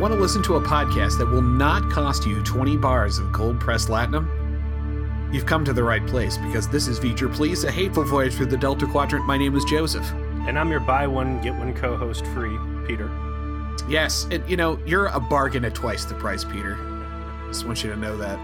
want to listen to a podcast that will not cost you 20 bars of cold pressed latinum, you've come to the right place because this is Feature Please, a hateful voyage through the Delta Quadrant. My name is Joseph. And I'm your buy one, get one co host free, Peter. Yes, and you know, you're a bargain at twice the price, Peter. Just want you to know that.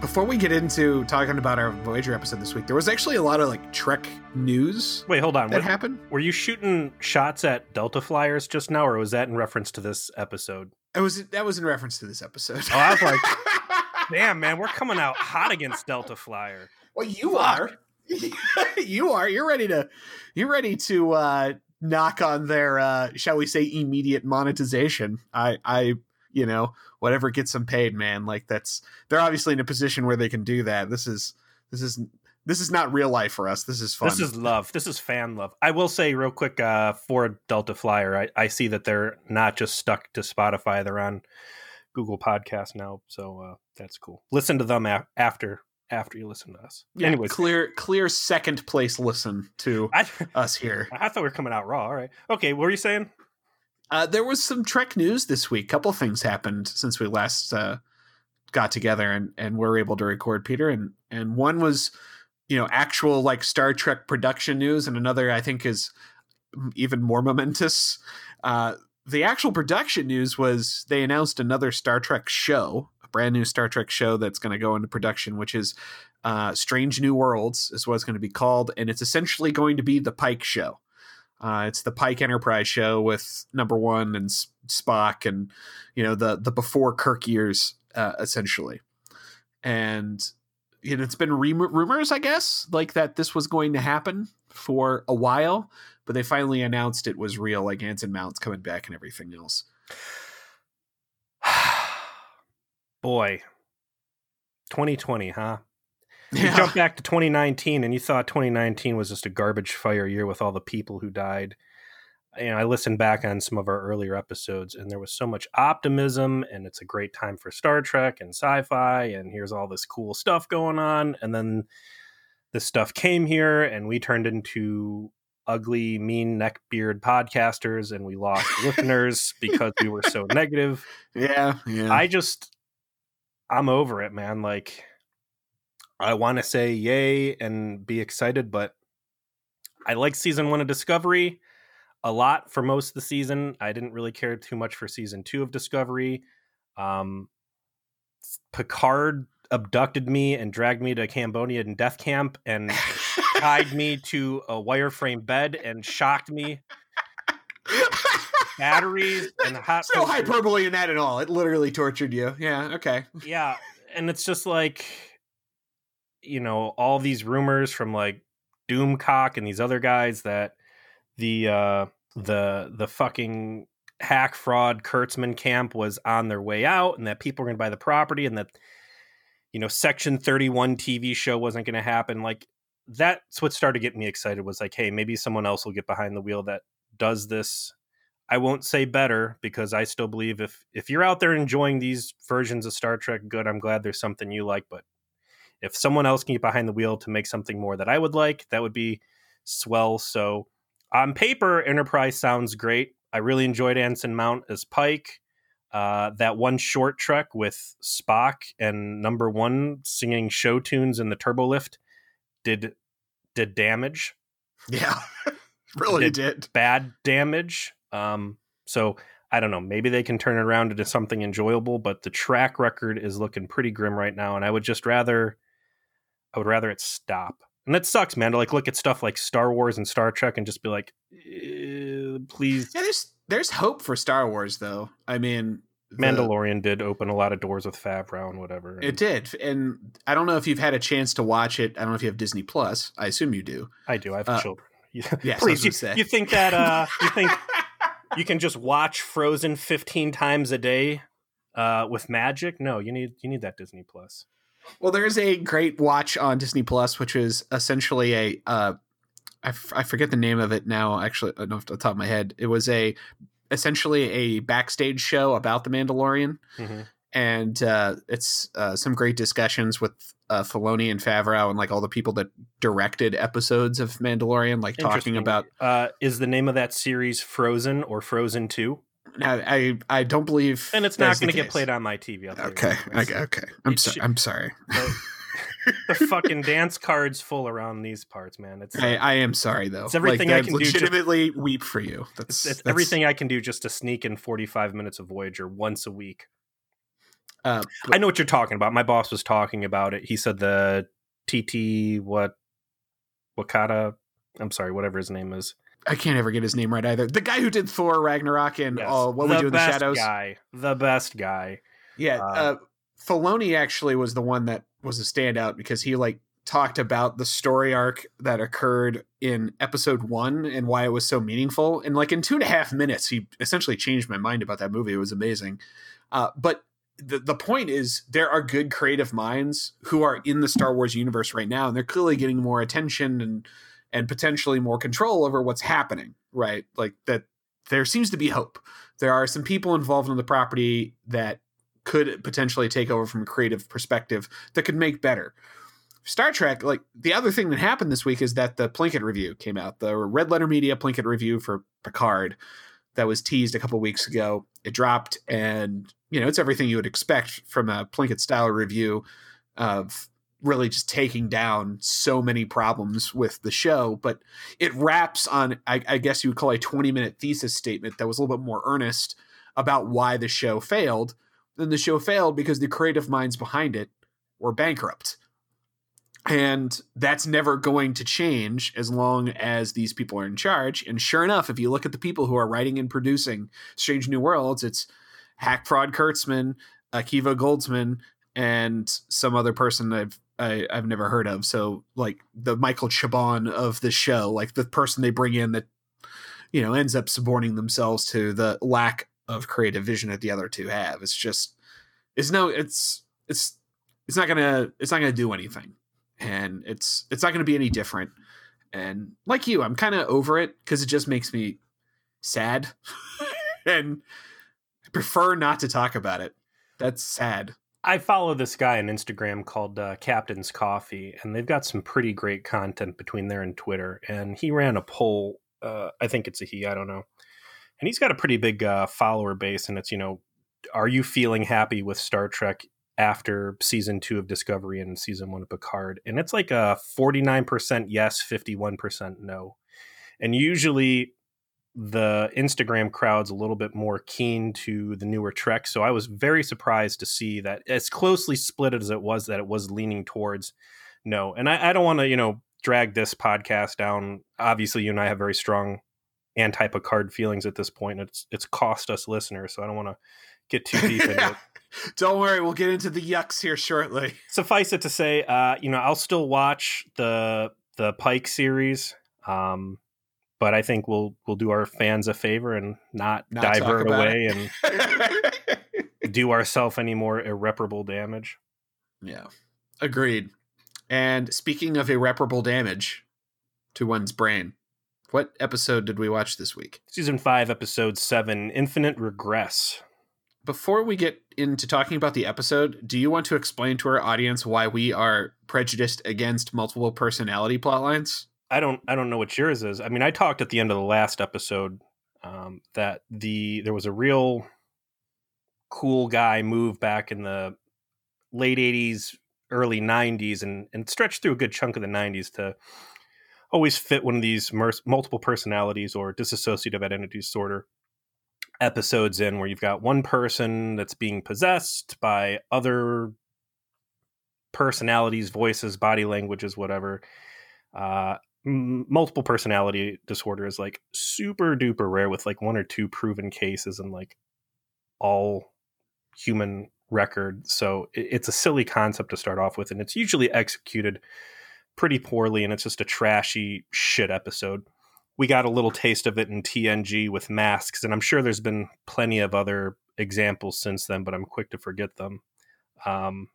Before we get into talking about our Voyager episode this week, there was actually a lot of like Trek news Wait, hold on. that What, happened. were you shooting shots at Delta Flyers just now, or was that in reference to this episode? It was that was in reference to this episode. Oh, I was like, damn, man, we're coming out hot against Delta Flyer. well, you are. you are. You're ready to. You're ready to uh, knock on their, uh, shall we say, immediate monetization. I, I, you know, whatever gets them paid, man. Like that's. They're obviously in a position where they can do that. This is. This is. This is not real life for us. This is fun. This is love. This is fan love. I will say real quick uh, for Delta Flyer, I, I see that they're not just stuck to Spotify; they're on Google Podcast now, so uh, that's cool. Listen to them a- after after you listen to us. Yeah, Anyways, clear, clear second place listen to I, us here. I thought we were coming out raw. All right, okay. What were you saying? Uh, there was some Trek news this week. couple things happened since we last uh, got together and, and were able to record Peter. And, and one was, you know, actual like Star Trek production news. And another I think is even more momentous. Uh, the actual production news was they announced another Star Trek show, a brand new Star Trek show that's going to go into production, which is uh, Strange New Worlds is what it's going to be called. And it's essentially going to be the Pike show. Uh, it's the Pike Enterprise show with number one and Spock and you know the the before Kirk years uh, essentially, and you know it's been rum- rumors I guess like that this was going to happen for a while, but they finally announced it was real, like Anson Mount's coming back and everything else. Boy, 2020, huh? You jump back to 2019 and you thought 2019 was just a garbage fire year with all the people who died. And I listened back on some of our earlier episodes and there was so much optimism and it's a great time for Star Trek and sci-fi and here's all this cool stuff going on and then this stuff came here and we turned into ugly mean neckbeard podcasters and we lost listeners because we were so negative. yeah, yeah. I just I'm over it, man. Like I want to say yay and be excited, but I like season 1 of Discovery a lot for most of the season. I didn't really care too much for season 2 of Discovery. Um Picard abducted me and dragged me to Cambodia and death camp and tied me to a wireframe bed and shocked me batteries and hot no hyperbole in that at all. It literally tortured you. Yeah. Okay. yeah and it's just like you know all these rumors from like doomcock and these other guys that the uh the the fucking hack fraud kurtzman camp was on their way out and that people were going to buy the property and that you know section 31 tv show wasn't going to happen like that's what started getting me excited was like hey maybe someone else will get behind the wheel that does this I won't say better because I still believe if if you're out there enjoying these versions of Star Trek, good. I'm glad there's something you like. But if someone else can get behind the wheel to make something more that I would like, that would be swell. So on paper, Enterprise sounds great. I really enjoyed Anson Mount as Pike. Uh, that one short trek with Spock and Number One singing show tunes in the turbo lift did did damage Yeah. really Did- did. bad damage. Um, so I don't know. Maybe they can turn it around into something enjoyable, but the track record is looking pretty grim right now, and I would just rather, I would rather it stop. And that sucks, man. To like look at stuff like Star Wars and Star Trek and just be like, eh, please. Yeah, there's there's hope for Star Wars though. I mean, the- Mandalorian did open a lot of doors with Favreau and whatever. It did, and I don't know if you've had a chance to watch it. I don't know if you have Disney Plus. I assume you do. I do. I have uh, children. was please. You, you think that? Uh, you think you can just watch Frozen 15 times a day uh, with magic? No, you need you need that Disney Plus. Well, there's a great watch on Disney Plus, which is essentially a uh, I, f- I forget the name of it now. Actually, I don't off the top of my head. It was a essentially a backstage show about the Mandalorian, Mhm. and uh, it's uh, some great discussions with uh, Filoni and Favreau and like all the people that directed episodes of Mandalorian, like talking about Uh, is the name of that series Frozen or Frozen Two? I I don't believe, and it's not going to get played on my TV. Okay, okay, okay. I'm sorry. should- I'm sorry. the, the fucking dance cards full around these parts, man. It's I, I am sorry though. It's everything I like, can do just- legitimately weep for you. That's, it's, it's that's- everything I can do just to sneak in 45 minutes of Voyager once a week. Uh, I know what you're talking about. My boss was talking about it. He said the TT what Wakata. I'm sorry, whatever his name is. I can't ever get his name right either. The guy who did Thor Ragnarok and Yes. uh, what the we do in the best shadows. Guy, the best guy. Yeah, Uh, uh, Filoni actually was the one that was a standout because he like talked about the story arc that occurred in episode one and why it was so meaningful. And like in two and a half minutes, he essentially changed my mind about that movie. It was amazing. Uh, but the the point is, there are good creative minds who are in the Star Wars universe right now, and they're clearly getting more attention and and potentially more control over what's happening. Right, like that. There seems to be hope. There are some people involved in the property that could potentially take over from a creative perspective that could make better. Star Trek, like the other thing that happened this week is that the Plinkett review came out. The Red Letter Media Plinkett review for Picard that was teased a couple weeks ago. It dropped, and you know it's everything you would expect from a Plinkett style review of really just taking down so many problems with the show. But it wraps on, I, I guess you would call a twenty minute thesis statement that was a little bit more earnest about why the show failed. Then the show failed because the creative minds behind it were bankrupt. And that's never going to change as long as these people are in charge. And sure enough, if you look at the people who are writing and producing Strange New Worlds, it's Hack Fraud Kurtzman, Akiva Goldsman, and some other person I've I, I've never heard of. So like the Michael Chabon of the show, like the person they bring in that you know ends up suborning themselves to the lack of creative vision that the other two have. It's just it's no it's it's it's not gonna it's not gonna do anything. And it's it's not gonna be any different. And like you i'm kind of over it because it just makes me sad. And i prefer not to talk about it. That's sad I follow this guy on Instagram called uh, Captain's Coffee, and they've got some pretty great content between there and Twitter. And he ran a poll. Uh, I think it's a he. I don't know. And he's got a pretty big uh, follower base, and it's you know, are you feeling happy with Star Trek after season two of Discovery and season one of Picard? And it's like a forty nine percent yes, fifty one percent no. And usually the Instagram crowd's a little bit more keen to the newer Trek. So I was very surprised to see that as closely split as it was, that it was leaning towards no. And I, I don't want to, you know, drag this podcast down. Obviously, you and I have very strong anti Picard feelings at this point. It's it's cost us listeners, so I don't want to get too deep into it. don't worry we'll get into the yucks here shortly Suffice it to say, uh, you know, I'll still watch the the Pike series. Um, but I think we'll we'll do our fans a favor and not, Not divert away and do ourselves any more irreparable damage. yeah agreed and speaking of irreparable damage to one's brain what episode did we watch this week Season five, episode seven, Infinite Regress. before we get into talking about the episode, do you want to explain to our audience why we are prejudiced against multiple personality plotlines? I don't I don't know what yours is. I mean, I talked at the end of the last episode um, that the there was a real cool guy move back in the late '80s, early '90s, and and stretched through a good chunk of the '90s to always fit one of these mer- multiple personalities or dissociative identity disorder episodes in where you've got one person that's being possessed by other personalities voices body languages whatever uh multiple personality disorder is like super duper rare with like one or two proven cases and like all human record. So it's a silly concept to start off with and it's usually executed pretty poorly and it's just a trashy shit episode. We got a little taste of it in tng with masks and i'm sure there's been plenty of other examples since then but i'm quick to forget them. Um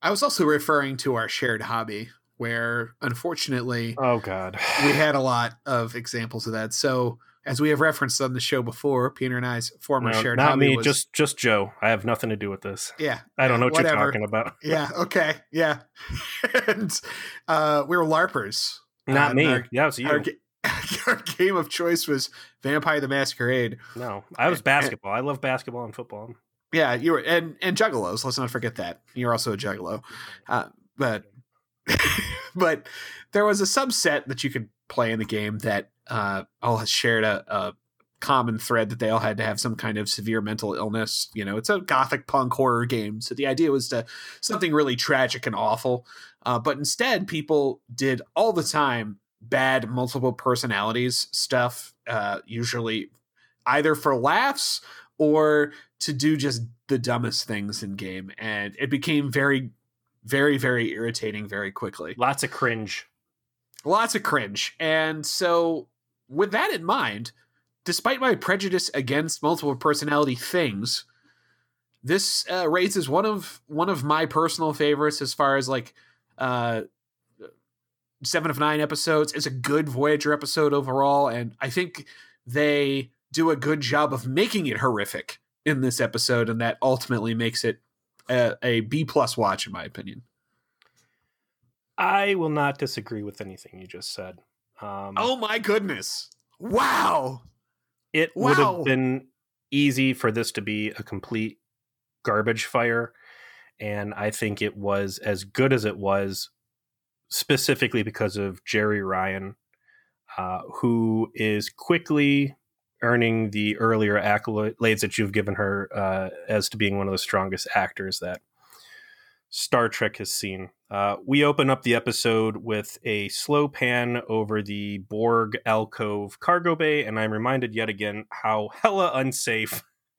I was also referring to our shared hobby, where unfortunately oh god we had a lot of examples of that. So, as we have referenced on the show before, Peter and I's former No, shared not me was just just joe i have nothing to do with this yeah. i don't know what whatever. you're talking about Yeah. Okay. Yeah. and uh, we were larpers. not Uh, me our- yeah it's you Our, our game of choice was Vampire the Masquerade. No, I was basketball. I love basketball and football. Yeah, you were and and juggalos. Let's not forget that you're also a juggalo. Uh, but but there was a subset that you could play in the game that uh, all shared a, a common thread that they all had to have some kind of severe mental illness. You know, it's a gothic punk horror game, so the idea was to something really tragic and awful. Uh, but instead, people did all the time bad multiple personalities stuff, uh, usually either for laughs or to do just the dumbest things in game, and it became very, very, very irritating very quickly. Lots of cringe. Lots of cringe, and so with that in mind despite my prejudice against multiple personality things, this uh, raises one of one of my personal favorites as far as like uh, seven of nine episodes. It's a good Voyager episode overall, and I think they do a good job of making it horrific in this episode, and that ultimately makes it a, a B plus watch, in my opinion. I will not disagree with anything you just said. Um, oh my goodness! Wow. It wow. would have been easy for this to be a complete garbage fire. And I think it was as good as it was, specifically because of Jeri Ryan, uh, who is quickly earning the earlier accolades that you've given her uh, as to being one of the strongest actors that Star Trek has seen. Uh, we open up the episode with a slow pan over the Borg alcove cargo bay, and I'm reminded yet again how hella unsafe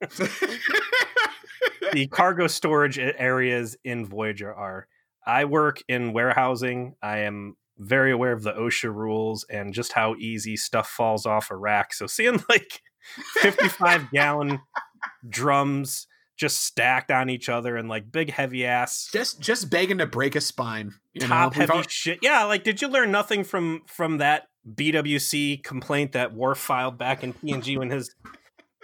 the cargo storage areas in Voyager are. I work in warehousing. I am very aware of the OSHA rules and just how easy stuff falls off a rack. So seeing like 55 gallon drums just stacked on each other and like big heavy ass just just begging to break a spine top know? heavy all... shit yeah like did you learn nothing from from that bwc complaint that Worf filed back in tng when his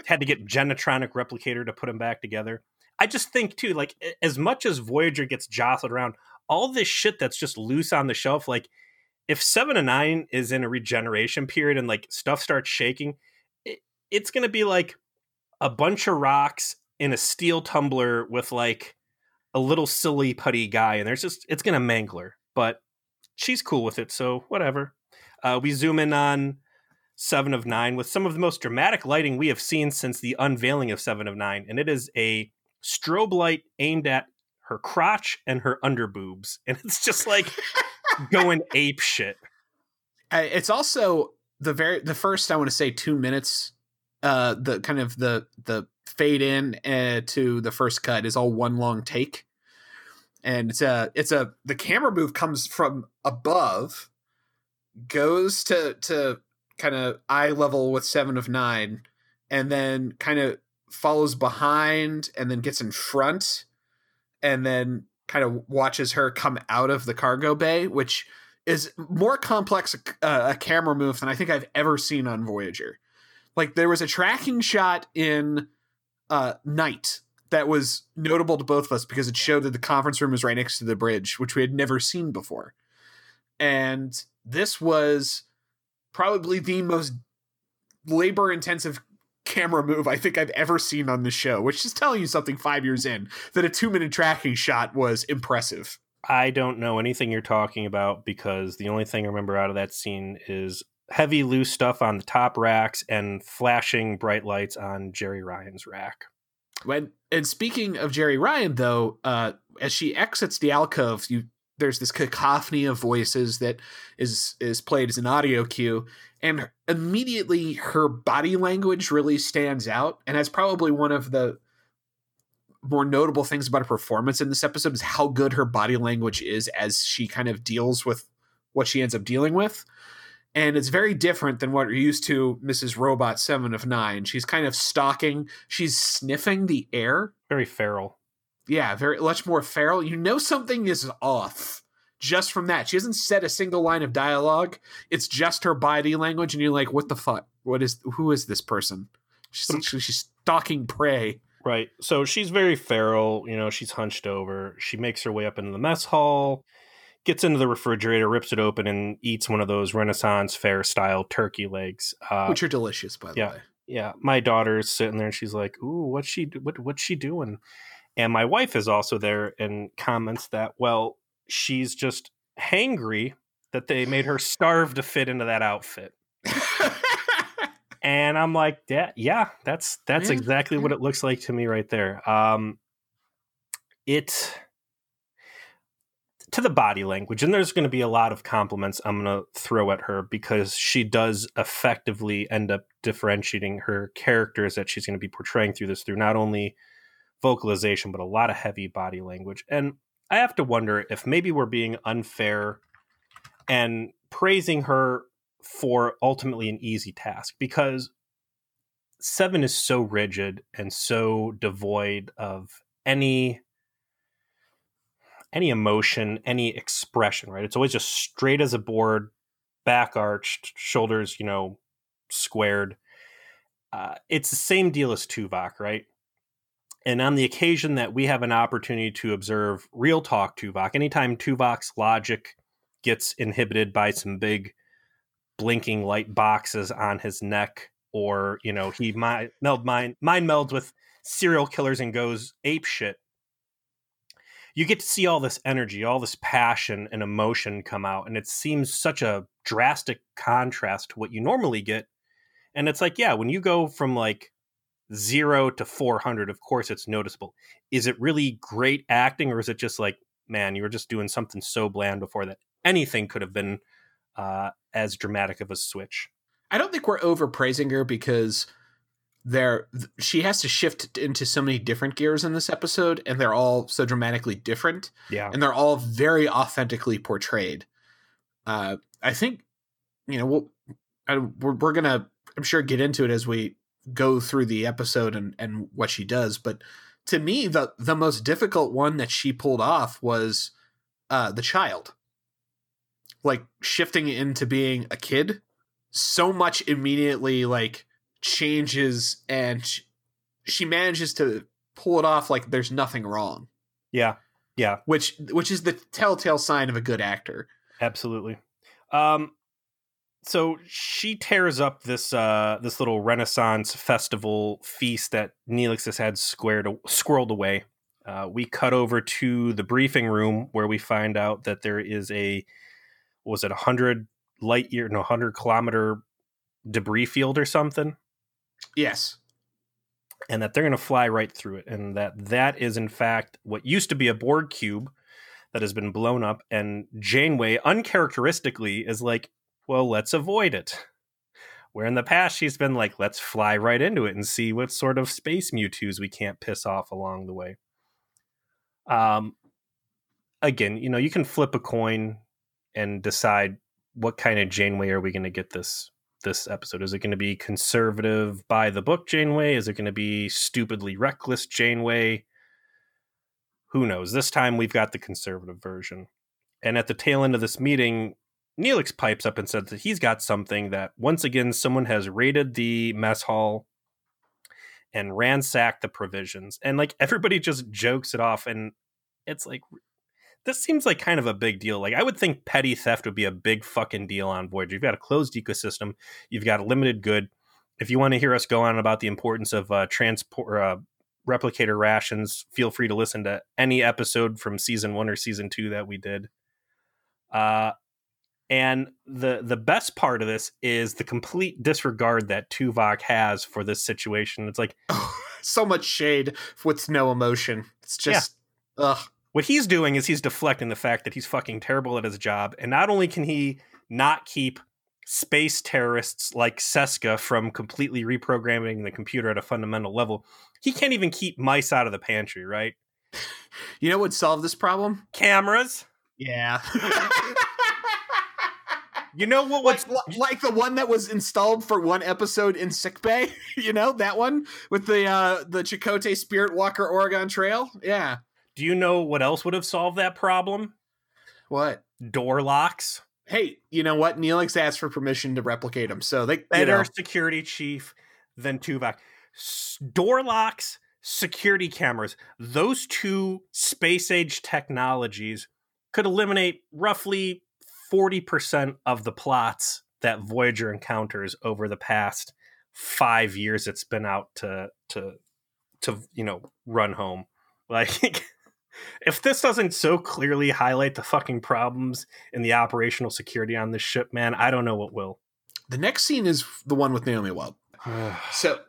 had to get genetronic replicator to put him back together i just think too like as much as voyager gets jostled around all this shit that's just loose on the shelf like if seven and nine is in a regeneration period and like stuff starts shaking it, it's gonna be like a bunch of rocks in a steel tumbler with like a little silly putty guy, and there's just it's gonna mangle her, but she's cool with it, so whatever. Uh, we zoom in on Seven of Nine with some of the most dramatic lighting we have seen since the unveiling of Seven of Nine, and it is a strobe light aimed at her crotch and her underboobs, and it's just like going ape shit. It's also the very the first I want to say two minutes uh the kind of the the fade in uh, to the first cut is all one long take and it's a it's a the camera move comes from above goes to to kind of eye level with seven of nine and then kind of follows behind and then gets in front and then kind of watches her come out of the cargo bay which is more complex uh, a camera move than i think i've ever seen on voyager like there was a tracking shot in uh, Night that was notable to both of us because it showed that the conference room was right next to the bridge, which we had never seen before. And this was probably the most labor intensive camera move I think I've ever seen on the show, which is telling you something five years in that a two minute tracking shot was impressive. I don't know anything you're talking about because the only thing I remember out of that scene is heavy loose stuff on the top racks and flashing bright lights on Jeri Ryan's rack. When and speaking of Jeri Ryan, though, uh, as she exits the alcove, you there's this cacophony of voices that is is played as an audio cue, and immediately her body language really stands out, and that's probably one of the more notable things about her performance in this episode is how good her body language is as she kind of deals with what she ends up dealing with and it's very different than what you're used to mrs robot 7 of 9 she's kind of stalking she's sniffing the air. Very feral yeah very much more feral. You know something is off just from that. She hasn't said a single line of dialogue. It's just her body language and you're like what the fuck? What is who is this person? She's, she's stalking prey. Right. So she's very feral you know she's hunched over. She makes her way up into the mess hall gets into the refrigerator, rips it open, and eats one of those Renaissance fair style turkey legs, uh, which are delicious, by the yeah, way. Yeah, my daughter's sitting there, and she's like, "Ooh, what's she? What, what's she doing?" And my wife is also there and comments that, well, she's just hangry that they made her starve to fit into that outfit. and I'm like, yeah, yeah, that's that's yeah, exactly what it looks like to me right there. Um, it to the body language, and there's going to be a lot of compliments I'm going to throw at her because she does effectively end up differentiating her characters that she's going to be portraying through this through not only vocalization but a lot of heavy body language. And I have to wonder if maybe we're being unfair and praising her for ultimately an easy task because Seven is so rigid and so devoid of any any emotion, any expression, right? It's always just straight as a board, back arched, shoulders, you know, squared. Uh, it's the same deal as Tuvok, right? And on the occasion that we have an opportunity to observe real talk Tuvok, anytime Tuvok's logic gets inhibited by some big blinking light boxes on his neck, or you know, he mind meld mind mind melds with serial killers and goes ape shit you get to see all this energy, all this passion and emotion come out. And it seems such a drastic contrast to what you normally get. And it's like, yeah, when you go from like zero to 400, of course it's noticeable. Is it really great acting or is it just like, man, you were just doing something so bland before that anything could have been uh, as dramatic of a switch? I don't think we're overpraising her because there she has to shift into so many different gears in this episode and they're all so dramatically different yeah and they're all very authentically portrayed uh i think you know we'll, I, we're, we're gonna i'm sure get into it as we go through the episode and and what she does but to me the the most difficult one that she pulled off was uh the child like shifting into being a kid so much immediately like changes and she manages to pull it off like there's nothing wrong. Yeah. Yeah. Which which is the telltale sign of a good actor. Absolutely. Um so she tears up this uh this little Renaissance festival feast that Neelix has had squared squirreled away. Uh, we cut over to the briefing room where we find out that there is a was it a hundred light year no hundred kilometer debris field or something Yes. And that they're going to fly right through it. And that that is, in fact, what used to be a Borg cube that has been blown up. And Janeway, uncharacteristically, is like, well, let's avoid it. Where in the past, she's been like, let's fly right into it and see what sort of space Mewtwo's we can't piss off along the way. Um, again, you know, you can flip a coin and decide what kind of Janeway are we going to get this this episode? Is it going to be conservative by the book Janeway? Is it going to be stupidly reckless Janeway? Who knows? This time we've got the conservative version. And at the tail end of this meeting, Neelix pipes up and says that he's got something that once again someone has raided the mess hall and ransacked the provisions. And like everybody just jokes it off and it's like this seems like kind of a big deal. Like I would think petty theft would be a big fucking deal on Voyager. You've got a closed ecosystem, you've got a limited good. If you want to hear us go on about the importance of uh, transport uh, replicator rations, feel free to listen to any episode from season one or season two that we did. Uh, and the the best part of this is the complete disregard that Tuvok has for this situation. It's like so much shade with no emotion. It's just yeah. ugh. What he's doing is he's deflecting the fact that he's fucking terrible at his job. And not only can he not keep space terrorists like Seska from completely reprogramming the computer at a fundamental level, he can't even keep mice out of the pantry, right? You know what would solve this problem? Cameras. Yeah. you know what was like, like, the one that was installed for one episode in sickbay? you know that one with the uh the Chakotay Spirit Walker Oregon Trail? Yeah. Do you know what else would have solved that problem? What? Door locks. Hey, you know what? Neelix asked for permission to replicate them, so they better know. security chief than Tuvok. door locks, security cameras. Those two space age technologies could eliminate roughly 40% of the plots that Voyager encounters over the past five years it's been out to to to you know run home. Like if this doesn't so clearly highlight the fucking problems in the operational security on this ship, man, I don't know what will. The next scene is the one with Naomi Wild. so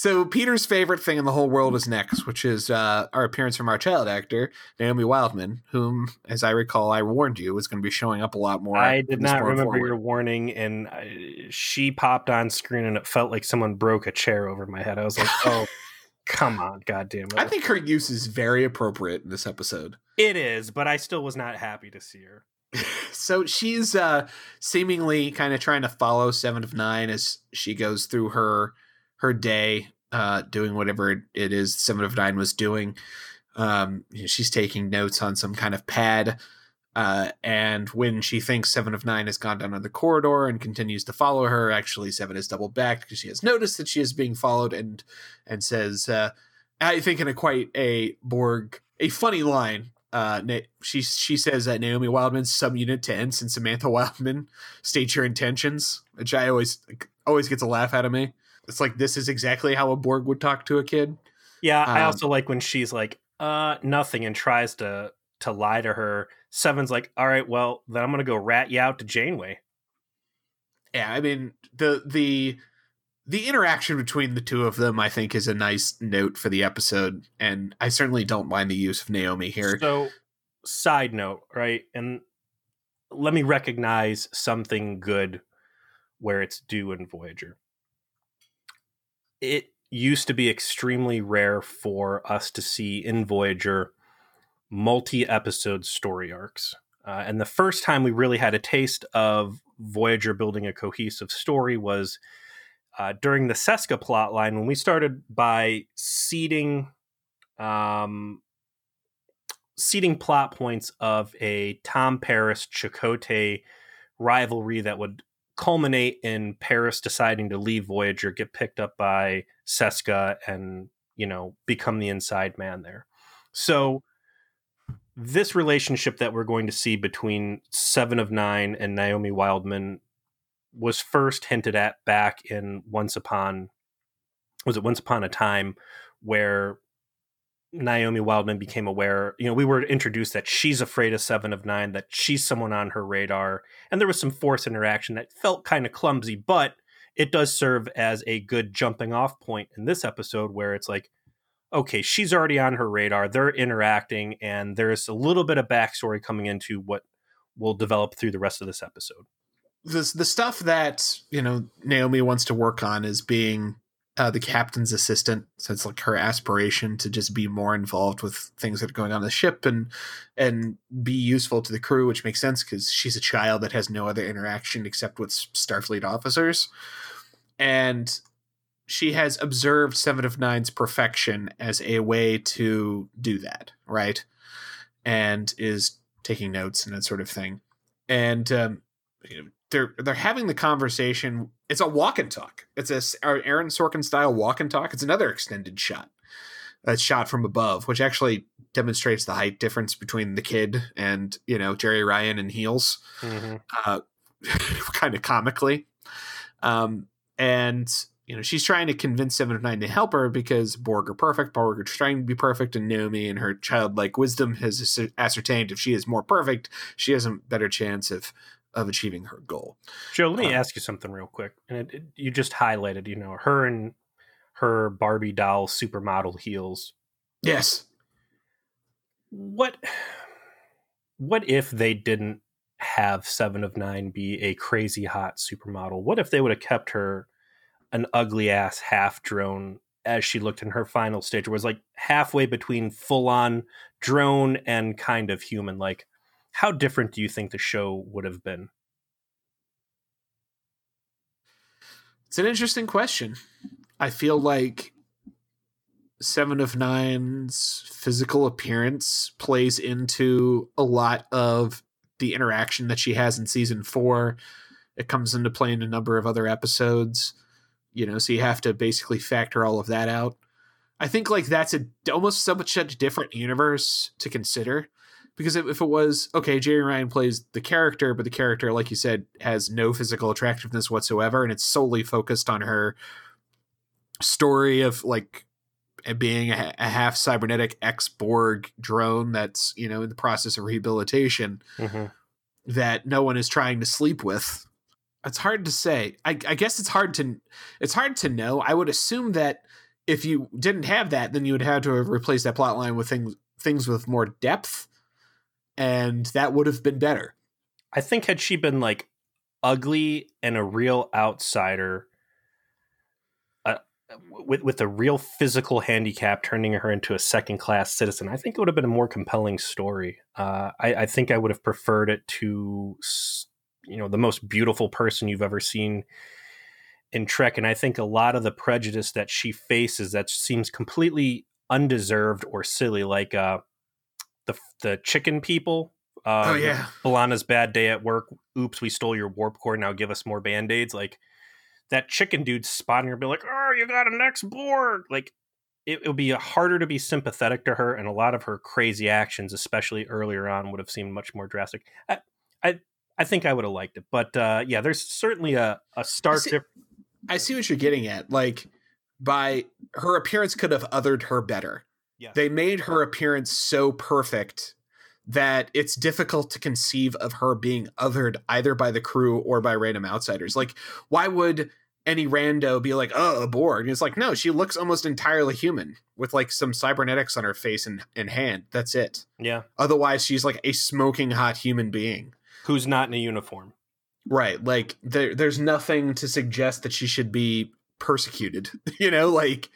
so Peter's favorite thing in the whole world is next, which is uh, our appearance from our child actor Naomi Wildman, whom, as I recall, I warned you was going to be showing up a lot more. I did not remember forward. your warning, and I, she popped on screen, and it felt like someone broke a chair over my head. I was like, oh. Come on, goddamn it. I think her use is very appropriate in this episode. It is, but I still was not happy to see her. so she's uh seemingly kind of trying to follow Seven of Nine as she goes through her her day, uh, doing whatever it is Seven of Nine was doing. Um, she's taking notes on some kind of pad uh, and when she thinks Seven of Nine has gone down on the corridor and continues to follow her, actually Seven is double back because she has noticed that she is being followed and and says, uh, I think in a quite a Borg a funny line. Uh, she she says that Naomi Wildman's subunit to Ensign Samantha Wildman state your intentions, which I always always gets a laugh out of me. It's like this is exactly how a Borg would talk to a kid. Yeah, um, I also like when she's like, uh, nothing, and tries to to lie to her Seven's like, all right, well, then I'm gonna go rat you out to Janeway. Yeah, I mean the the the interaction between the two of them, I think, is a nice note for the episode, and I certainly don't mind the use of Naomi here. So, side note, right? And let me recognize something good where it's due in Voyager. It used to be extremely rare for us to see in Voyager multi episode story arcs. Uh, and the first time we really had a taste of Voyager building a cohesive story was uh, during the Seska plotline when we started by seeding um, seeding plot points of a Tom Paris Chakotay rivalry that would culminate in Paris deciding to leave Voyager, get picked up by Seska, and you know become the inside man there. So this relationship that we're going to see between Seven of Nine and Naomi Wildman was first hinted at back in Once Upon was it Once Upon a Time where Naomi Wildman became aware, you know, we were introduced that she's afraid of Seven of Nine, that she's someone on her radar, and there was some force interaction that felt kind of clumsy, but it does serve as a good jumping off point in this episode where it's like, okay, she's already on her radar. They're interacting, and there's a little bit of backstory coming into what will develop through the rest of this episode. The the stuff that you know Naomi wants to work on is being uh, the captain's assistant. So it's like her aspiration to just be more involved with things that are going on the ship and and be useful to the crew, which makes sense because she's a child that has no other interaction except with Starfleet officers. And she has observed Seven of Nine's perfection as a way to do that, right? And is taking notes and that sort of thing. And um, you know, they're they're having the conversation. It's a walk and talk. It's a Aaron Sorkin style walk and talk. It's another extended shot. A shot from above, which actually demonstrates the height difference between the kid and you know Jeri Ryan and heels, mm-hmm. uh, kind of comically. Um, and you know, she's trying to convince Seven of Nine to help her because Borg are perfect. Borg are trying to be perfect, and Naomi and her childlike wisdom has ascertained if she is more perfect, she has a better chance of of achieving her goal. Joe, let me um, ask you something real quick. And it, it, you just highlighted, you know, her and her Barbie doll supermodel heels. Yes. What what if they didn't have Seven of Nine be a crazy hot supermodel? What if they would have kept her an ugly ass half drone as she looked in her final stage it was like halfway between full on drone and kind of human like how different do you think the show would have been? It's an interesting question. I feel like seven of nine's physical appearance plays into a lot of the interaction that she has in season four. It comes into play in a number of other episodes you know so you have to basically factor all of that out. I think like that's a almost so much a different universe to consider because if, it was okay, Jeri Ryan plays the character, but the character, like you said, has no physical attractiveness whatsoever, and it's solely focused on her story of like being a, a half cybernetic ex Borg drone that's you know in the process of rehabilitation Mm-hmm. that no one is trying to sleep with. It's hard to say. I, I guess it's hard to it's hard to know. I would assume that if you didn't have that, then you would have to have replaced that plot line with things things with more depth, and that would have been better. I think had she been like ugly and a real outsider, uh, with with a real physical handicap, turning her into a second class citizen, I think it would have been a more compelling story. Uh, I, I think I would have preferred it to, you know, the most beautiful person you've ever seen in Trek, and I think a lot of the prejudice that she faces that seems completely undeserved or silly, like uh, the the chicken people. Uh, oh yeah, B'Elanna's bad day at work. Oops, we stole your warp core. Now give us more band aids. Like that chicken dude spotting her, be like, "Oh, you got an ex Borg." Like it, it would be harder to be sympathetic to her, and a lot of her crazy actions, especially earlier on, would have seemed much more drastic. I, I, I think I would have liked it, but uh, yeah, there's certainly a a stark difference. I see what you're getting at. Like by her appearance could have othered her better. Yeah. They made her appearance so perfect that it's difficult to conceive of her being othered either by the crew or by random outsiders. Like, why would any rando be like, oh, a Borg? And it's like, no, she looks almost entirely human with like some cybernetics on her face and, and hand. That's it. Yeah, Otherwise, she's like a smoking hot human being. who's not in a uniform? Right. Like there there's nothing to suggest that she should be persecuted. you know, like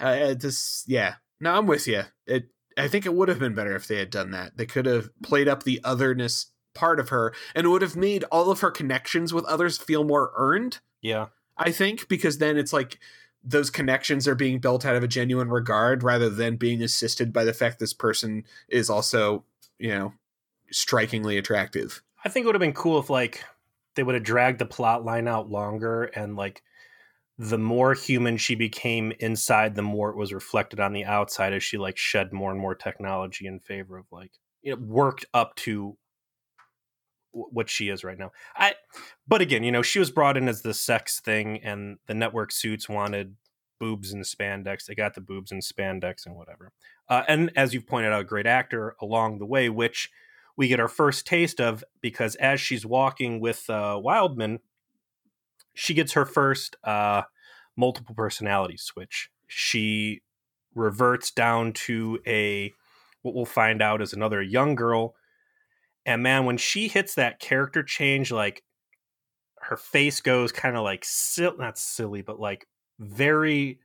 uh, this yeah. No, I'm with you. It I think it would have been better if they had done that. They could have played up the otherness part of her and it would have made all of her connections with others feel more earned, Yeah, I think, because then it's like those connections are being built out of a genuine regard rather than being assisted by the fact this person is also, you know, strikingly attractive. I think it would have been cool if like they would have dragged the plot line out longer and like the more human she became inside, the more it was reflected on the outside as she like shed more and more technology in favor of like it worked up to what she is right now. I but again, you know, she was brought in as the sex thing and the network suits wanted boobs and spandex. They got the boobs and spandex and whatever. Uh, and as you've pointed out, a great actor along the way, which we get our first taste of because as she's walking with uh, Wildman, she gets her first uh, multiple personality switch. She reverts down to a what we'll find out is another young girl. And man, when she hits that character change, like her face goes kind of like sil- not silly, but like very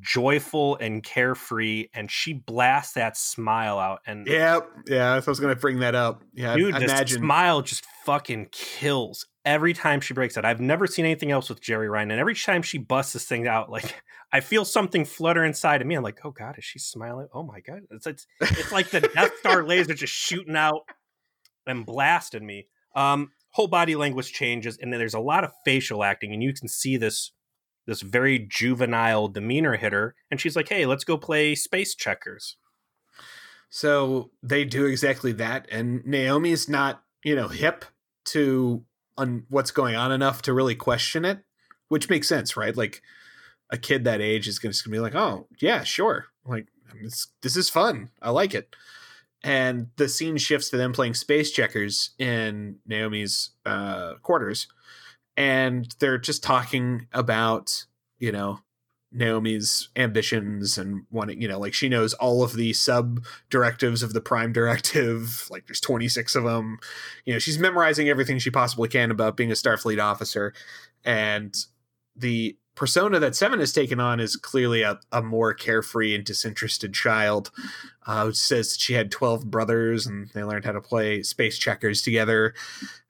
joyful and carefree, and she blasts that smile out. And Yeah, yeah. I was going to bring that up. Yeah, dude, I this imagine. smile just fucking kills every time she breaks out. I've never seen anything else with Jeri Ryan, and every time she busts this thing out, like I feel something flutter inside of me. I'm like, oh god, is she smiling? Oh my god, it's it's, it's like the Death Star laser just shooting out and blasting me. Um, whole body language changes, and then there's a lot of facial acting, and you can see this this very juvenile demeanor hitter, and she's like, hey, let's go play space checkers. so they do exactly that, and Naomi's not, you know, hip to on what's going on enough to really question it, which makes sense, right? Like a kid that age is going to be like, "Oh, yeah, sure." Like this is fun. I like it. And the scene shifts to them playing space checkers in Naomi's uh, quarters, and they're just talking about, you know, Naomi's ambitions and wanting, you know, like she knows all of the sub directives of the prime directive. Like there's 26 of them. You know, she's memorizing everything she possibly can about being a Starfleet officer. And the persona that Seven has taken on is clearly a, a more carefree and disinterested child uh, who says that she had 12 brothers and they learned how to play space checkers together.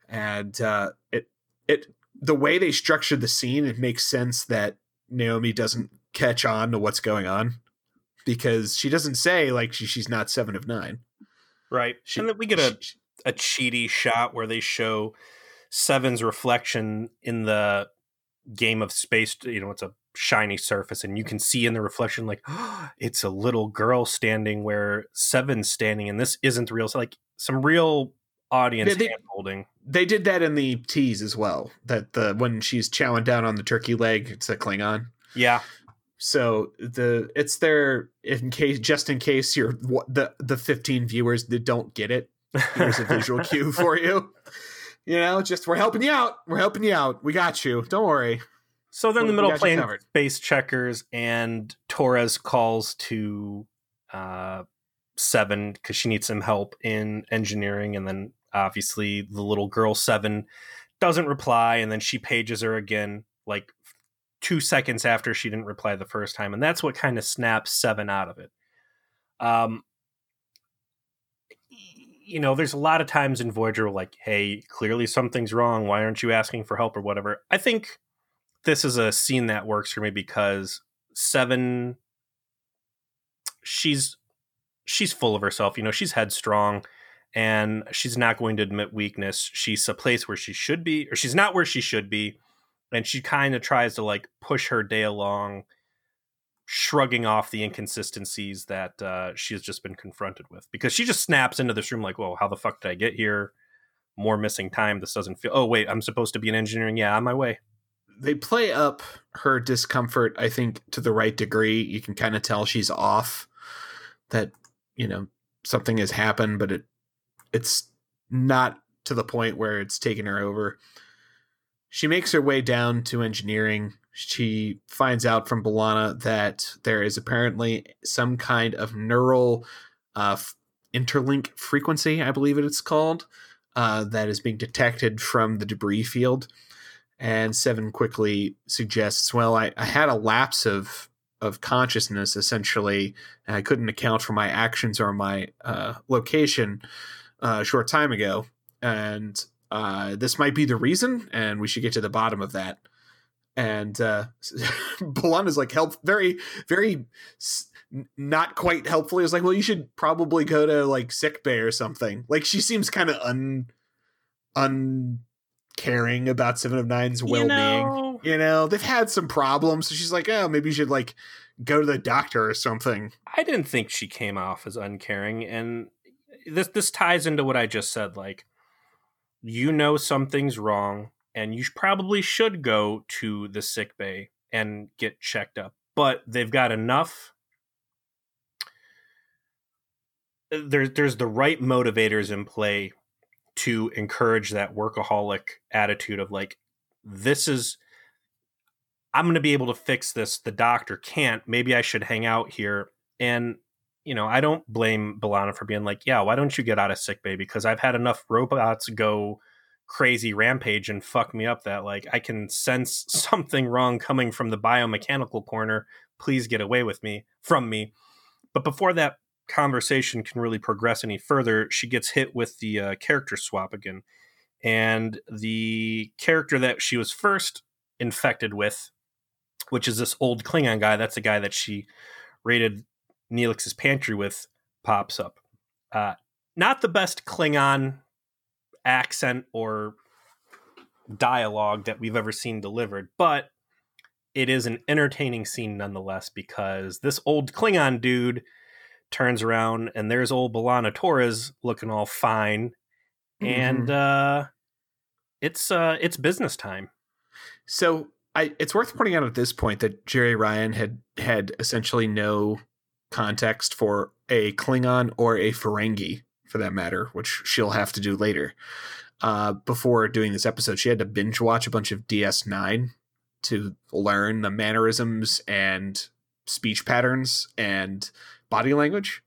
And uh, it, it, the way they structured the scene, it makes sense that Naomi doesn't catch on to what's going on because she doesn't say like she, she's not seven of nine. Right. She, and then we get a, she- a cheaty shot where they show Seven's reflection in the game of space. You know, it's a shiny surface and you can see in the reflection like oh, it's a little girl standing where seven's standing and this isn't real so like some real audience Yeah, they- hand holding They did that in the tease as well. That the when she's chowing down on the turkey leg, it's a Klingon. yeah So the it's there in case just in case you're what- the the 15 viewers that don't get it. Here's a visual cue for you. You know, just we're helping you out. We're helping you out. We got you. Don't worry. So they're in the middle playing space checkers, and Torres calls to uh, Seven because she needs some help in engineering, and then obviously the little girl Seven doesn't reply, and then she pages her again, like two seconds after she didn't reply the first time, and that's what kind of snaps Seven out of it. Um, you know, there's a lot of times in Voyager, like, hey, clearly something's wrong. Why aren't you asking for help or whatever? I think this is a scene that works for me because Seven, she's she's full of herself. You know, she's headstrong, and she's not going to admit weakness. She's a place where she should be, or she's not where she should be, and she kind of tries to like push her day along shrugging off the inconsistencies that uh, she has just been confronted with because she just snaps into this room like, "Whoa, how the fuck did I get here? More missing time. This doesn't feel. Oh wait, I'm supposed to be in engineering. Yeah, on my way. They play up her discomfort, I think, to the right degree. You can kind of tell she's off. That you know something has happened, but it it's not to the point where it's taken her over. She makes her way down to engineering. She finds out from B'Elanna that there is apparently some kind of neural uh, interlink frequency, I believe it's called, uh, that is being detected from the debris field. And Seven quickly suggests, "Well, I, I had a lapse of of consciousness essentially, and I couldn't account for my actions or my uh, location uh, a short time ago, and uh, this might be the reason, and we should get to the bottom of that." And uh, B'Elanna's like, help, very, very s- not quite helpfully. Is like, well, you should probably go to like sick bay or something. Like she seems kind of un uncaring about Seven of Nine's well being. know, You know, they've had some problems. So she's like, oh, maybe you should like go to the doctor or something. I didn't think she came off as uncaring, and this this ties into what I just said. Like, you know something's wrong, and you probably should go to the sick bay and get checked up. But they've got enough. There's there's the right motivators in play to encourage that workaholic attitude of like, this is I'm going to be able to fix this. The doctor can't. Maybe I should hang out here. And, you know, I don't blame B'Elanna for being like, yeah, why don't you get out of sick bay? Because I've had enough robots go crazy rampage and fuck me up that, like, I can sense something wrong coming from the biomechanical corner. Please get away with me, from me. But before that conversation can really progress any further, she gets hit with the uh, character swap again. And the character that she was first infected with which is this old Klingon guy. That's the guy that she raided Neelix's pantry with, pops up. Uh, not the best Klingon accent or dialogue that we've ever seen delivered, but it is an entertaining scene nonetheless because this old Klingon dude turns around and there's old B'Elanna Torres looking all fine, and uh, it's uh, it's business time. So I, it's worth pointing out at this point that Jeri Ryan had had essentially no context for a Klingon or a Ferengi, for that matter, which she'll have to do later. Uh, before doing this episode, she had to binge watch a bunch of DS9 to learn the mannerisms and speech patterns and body language.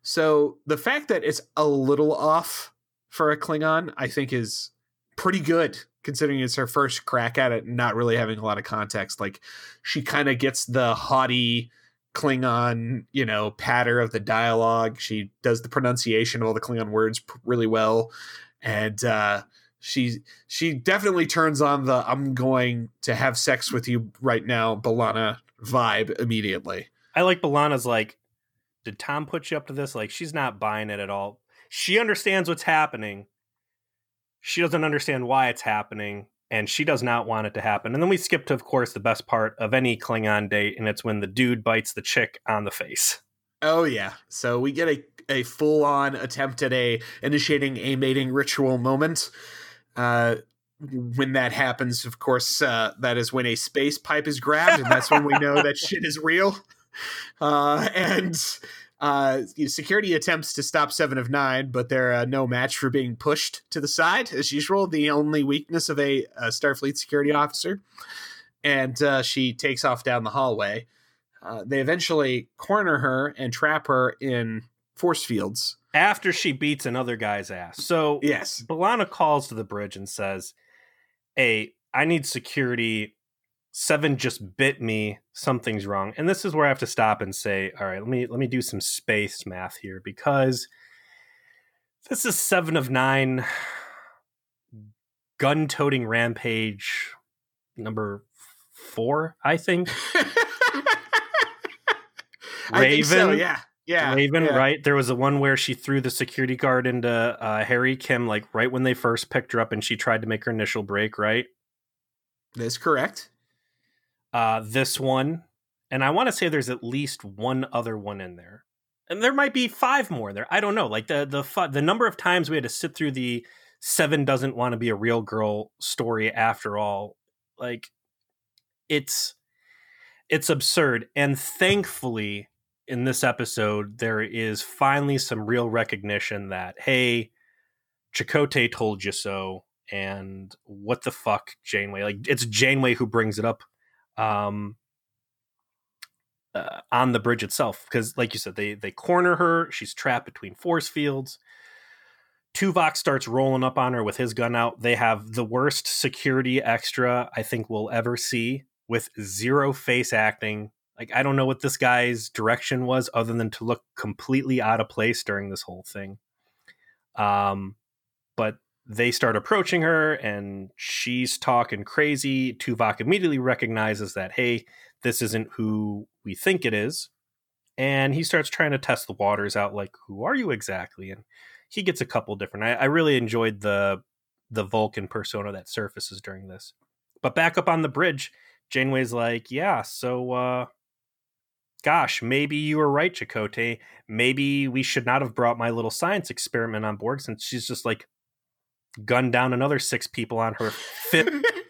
So the fact that it's a little off for a Klingon, I think, is pretty good considering it's her first crack at it and not really having a lot of context. Like she kind of gets the haughty Klingon, you know, patter of the dialogue. She does the pronunciation of all the Klingon words really well. And uh she she definitely turns on the I'm going to have sex with you right now, B'Elanna vibe immediately. I like B'Elanna's like, did Tom put you up to this? Like, she's not buying it at all. She understands what's happening. She doesn't understand why it's happening, and she does not want it to happen. And then we skip to, of course, the best part of any Klingon date, and it's when the dude bites the chick on the face. Oh yeah. So we get a, a full on attempt at a initiating a mating ritual moment. Uh, when that happens, of course, uh, that is when a space pipe is grabbed, and that's when we know that shit is real. Uh, and uh, security attempts to stop Seven of Nine, but they're uh, no match for being pushed to the side, as usual. The only weakness of a, a Starfleet security officer, and uh, she takes off down the hallway. Uh, they eventually corner her and trap her in force fields after she beats another guy's ass. So yes, B'Elanna calls to the bridge and says, "Hey, I need security seven just bit me something's wrong. And this is where i have to stop and say all right let me let me do some space math here because this is seven of nine gun toting rampage number four i think. I raven think so, yeah yeah raven yeah. right? There was the one where she threw the security guard into uh, harry kim like right when they first picked her up and she tried to make her initial break right? That's correct uh, this one, and I want to say there's at least one other one in there, and there might be five more there. I don't know. Like the the the number of times we had to sit through the seven doesn't want to be a real girl story after all. Like it's it's absurd, and thankfully in this episode there is finally some real recognition that hey, Chakotay told you so. And what the fuck, Janeway? Like it's Janeway who brings it up um, uh, on the bridge itself because, like you said, they they corner her. She's trapped between force fields. Tuvok starts rolling up on her with his gun out. They have the worst security extra I think we'll ever see with zero face acting. Like I don't know what this guy's direction was other than to look completely out of place during this whole thing. Um, but they start approaching her and she's talking crazy. Tuvok immediately recognizes that, hey, this isn't who we think it is. And he starts trying to test the waters out, like, who are you exactly? And he gets a couple different. I, I really enjoyed the the Vulcan persona that surfaces during this. But back up on the bridge, Janeway's like, yeah, so uh gosh, maybe you were right, Chakotay. Maybe we should not have brought my little science experiment on board since she's just like gunned down another six people on her fifth.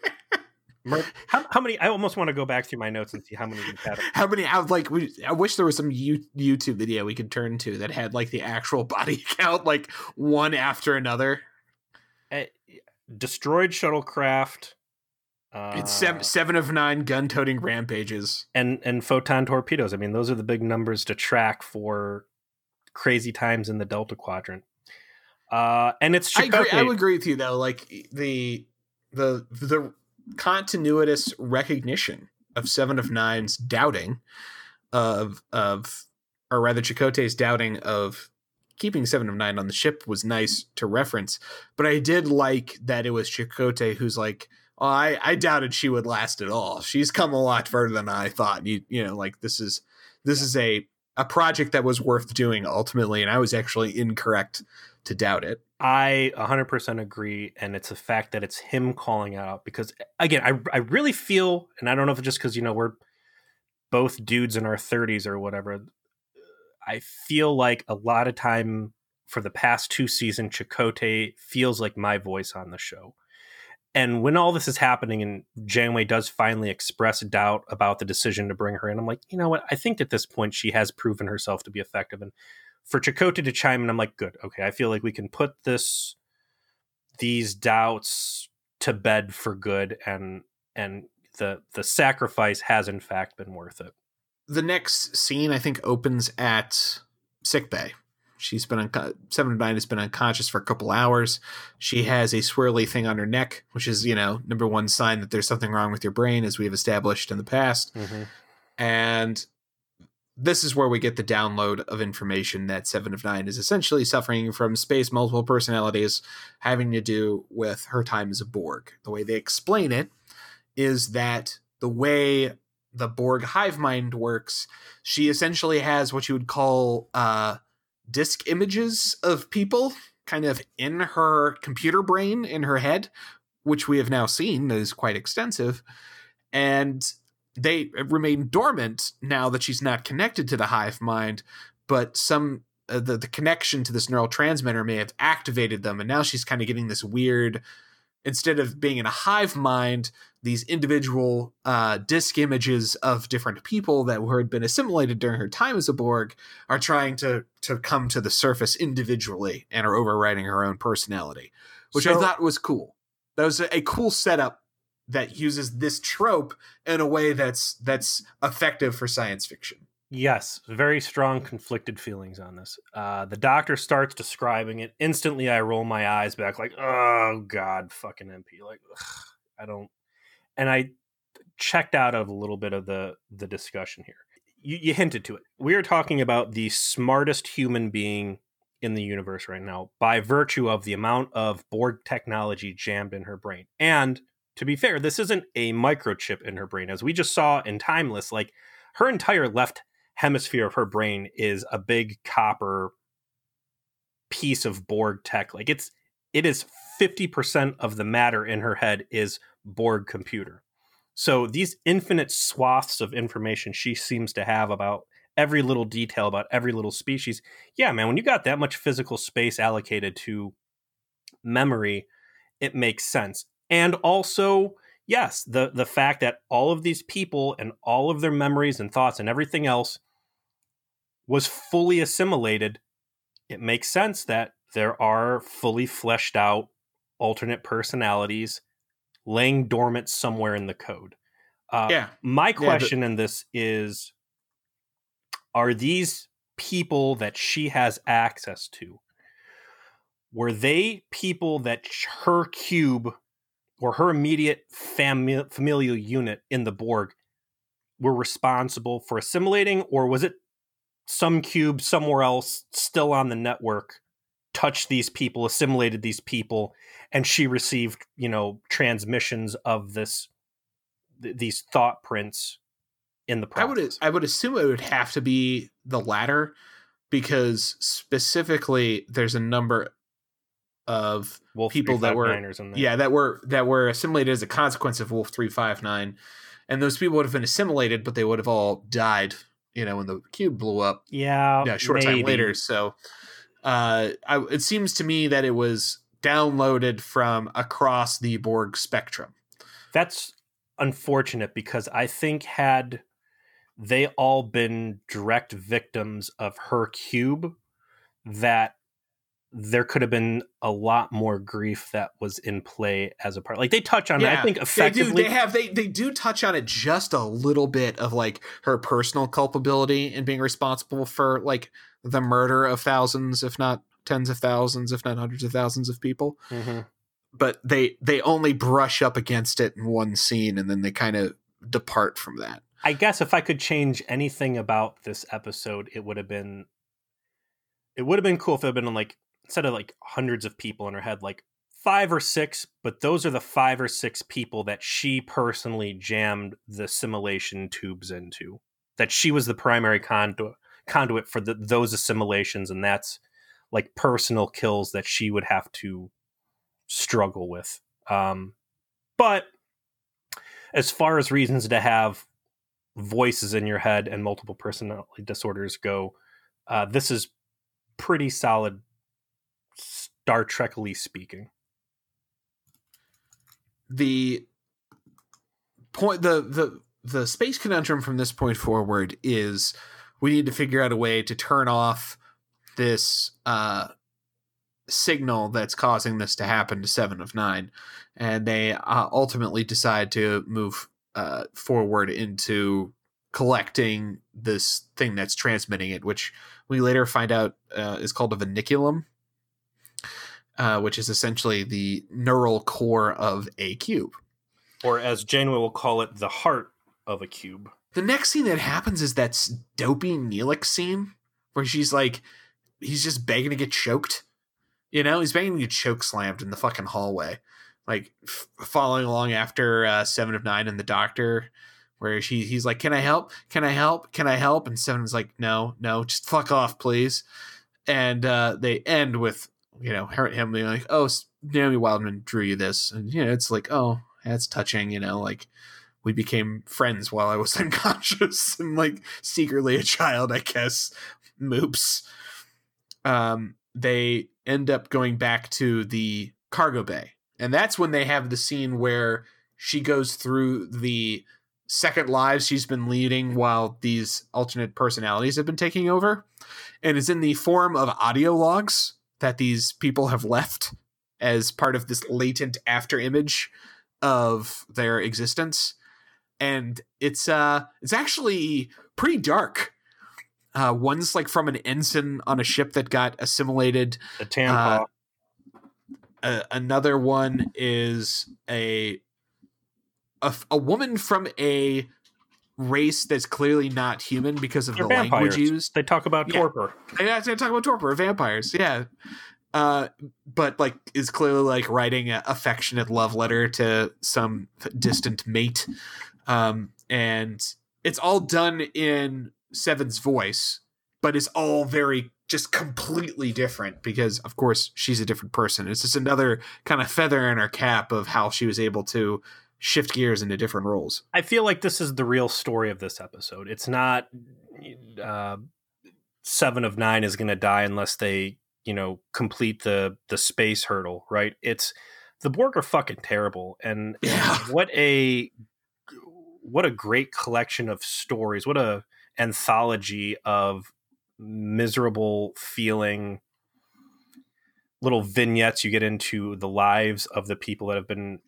how, how, many? I almost want to go back through my notes and see how many we've had. How many? I like. We, I wish there was some YouTube video we could turn to that had like the actual body count, like one after another. Uh, destroyed shuttlecraft. Uh, it's seven, seven of nine gun-toting rampages, and and photon torpedoes. I mean, those are the big numbers to track for crazy times in the Delta Quadrant. Uh, and it's I agree, I would agree with you though. Like the the the continuous recognition of Seven of Nine's doubting of of or rather Chakotay's doubting of keeping Seven of Nine on the ship was nice to reference. But I did like that it was Chakotay who's like, oh, I, I doubted she would last at all. She's come a lot further than I thought. You you know, like this is this is a a project that was worth doing ultimately, and I was actually incorrect to doubt it. I 100% agree. And it's the fact that it's him calling out because, again, I, I really feel, and I don't know if it's just because, you know, we're both dudes in our 30s or whatever. I feel like a lot of time for the past two seasons, Chakotay feels like my voice on the show. And when all this is happening and Janeway does finally express doubt about the decision to bring her in, I'm like, you know what? I think at this point she has proven herself to be effective. And for Chakotay to chime in, I'm like, good, okay. I feel like we can put this these doubts to bed for good, and and the the sacrifice has in fact been worth it. The next scene, I think, opens at sick bay. She's been un- seven of nine has been unconscious for a couple hours. She has a swirly thing on her neck, which is you know number one sign that there's something wrong with your brain, as we have established in the past. Mm-hmm. And this is where we get the download of information that Seven of Nine is essentially suffering from space multiple personalities having to do with her time as a Borg. The way they explain it is that the way the Borg hive mind works, she essentially has what you would call uh, disk images of people kind of in her computer brain, in her head, which we have now seen is quite extensive, and they remain dormant now that she's not connected to the hive mind, but some uh, the the connection to this neurotransmitter may have activated them, and now she's kind of getting this weird. Instead of being in a hive mind, these individual uh, disk images of different people that were, had been assimilated during her time as a Borg are trying to to come to the surface individually and are overriding her own personality, which I thought was cool. That was a, a cool setup that uses this trope in a way that's that's effective for science fiction. Yes, very strong conflicted feelings on this. Uh, the doctor starts describing it. Instantly, I roll my eyes back, like, oh god, fucking MP. Like, ugh, I don't. And I checked out of a little bit of the the discussion here. You, you hinted to it. We are talking about the smartest human being in the universe right now by virtue of the amount of Borg technology jammed in her brain. And to be fair, this isn't a microchip in her brain, as we just saw in Timeless. Like her entire left hemisphere of her brain is a big copper piece of Borg tech. Like it's it is 50% of the matter in her head is Borg computer. So these infinite swaths of information she seems to have about every little detail about every little species. Yeah, man, when you got that much physical space allocated to memory, it makes sense. And also, yes, the the fact that all of these people and all of their memories and thoughts and everything else was fully assimilated, it makes sense that there are fully fleshed out alternate personalities laying dormant somewhere in the code. Uh, yeah, My but- question in this is Are these people that she has access to, were they people that her cube or her immediate fami- familial unit in the Borg were responsible for assimilating, or was it some cube somewhere else still on the network touched these people, assimilated these people, and she received, you know, transmissions of this th- these thought prints in the process. I would I would assume it would have to be the latter because specifically there's a number of Wolf people that were- yeah that were that were assimilated as a consequence of Wolf 359 and those people would have been assimilated but they would have all died you know when the cube blew up yeah, yeah, short time later. So, uh, I, it seems to me that it was downloaded from across the Borg spectrum. That's unfortunate because I think had they all been direct victims of her cube, that there could have been a lot more grief that was in play as a part. Like they touch on it, I think they do. effectively. They have they they do touch on it just a little bit of like her personal culpability and being responsible for like the murder of thousands, if not tens of thousands, if not hundreds of thousands of people. Mhm. But they they only brush up against it in one scene, and then they kind of depart from that. I guess if I could change anything about this episode, it would have been it would have been cool if it had been like instead of like hundreds of people in her head, like five or six, but those are the five or six people that she personally jammed the simulation tubes into. That she was the primary conduit conduit for the, those assimilations, and that's like personal kills that she would have to struggle with. Um, but as far as reasons to have voices in your head and multiple personality disorders go, uh, this is pretty solid Star Trekly speaking. the point the the the space conundrum from this point forward is we need to figure out a way to turn off this uh signal that's causing this to happen to 7 of 9 and they uh, ultimately decide to move uh forward into collecting this thing that's transmitting it which we later find out uh, is called a vinculum uh, which is essentially the neural core of a cube. Or as Janeway will call it, the heart of a cube. The next scene that happens is that dopey Neelix scene where she's like, he's just begging to get choked. You know, he's begging to get choke slammed in the fucking hallway, like f- following along after uh, Seven of Nine and the Doctor, where she he's like, "Can I help? Can I help? Can I help?" And Seven's like, "No, no, just fuck off, please." And uh, they end with you know him being like, "Oh, Naomi Wildman drew you this, and you know, it's like, oh, that's touching. You know, like we became friends while I was unconscious and like secretly a child, I guess. Moops. Um, they end up going back to the cargo bay, and that's when they have the scene where she goes through the second lives she's been leading while these alternate personalities have been taking over and it's in the form of audio logs that these people have left as part of this latent after image of their existence. And it's uh it's actually pretty dark. Uh one's like from an ensign on a ship that got assimilated. The tampon. uh, another one is a, a a woman from a race that's clearly not human because of They're the language vampires. used. they talk about Yeah. torpor. Have to talk about torpor vampires, yeah. Uh, but like is clearly like writing an affectionate love letter to some distant mate, um, and it's all done in Seven's voice, but it's all very just completely different because of course she's a different person. It's just another kind of feather in her cap of how she was able to shift gears into different roles. I feel like this is the real story of this episode. It's not uh, seven of nine is going to die unless they, you know, complete the the space hurdle, right? It's the Borg are fucking terrible, and, Yeah. what a what a great collection of stories. What a anthology of miserable feeling little vignettes you get into the lives of the people that have been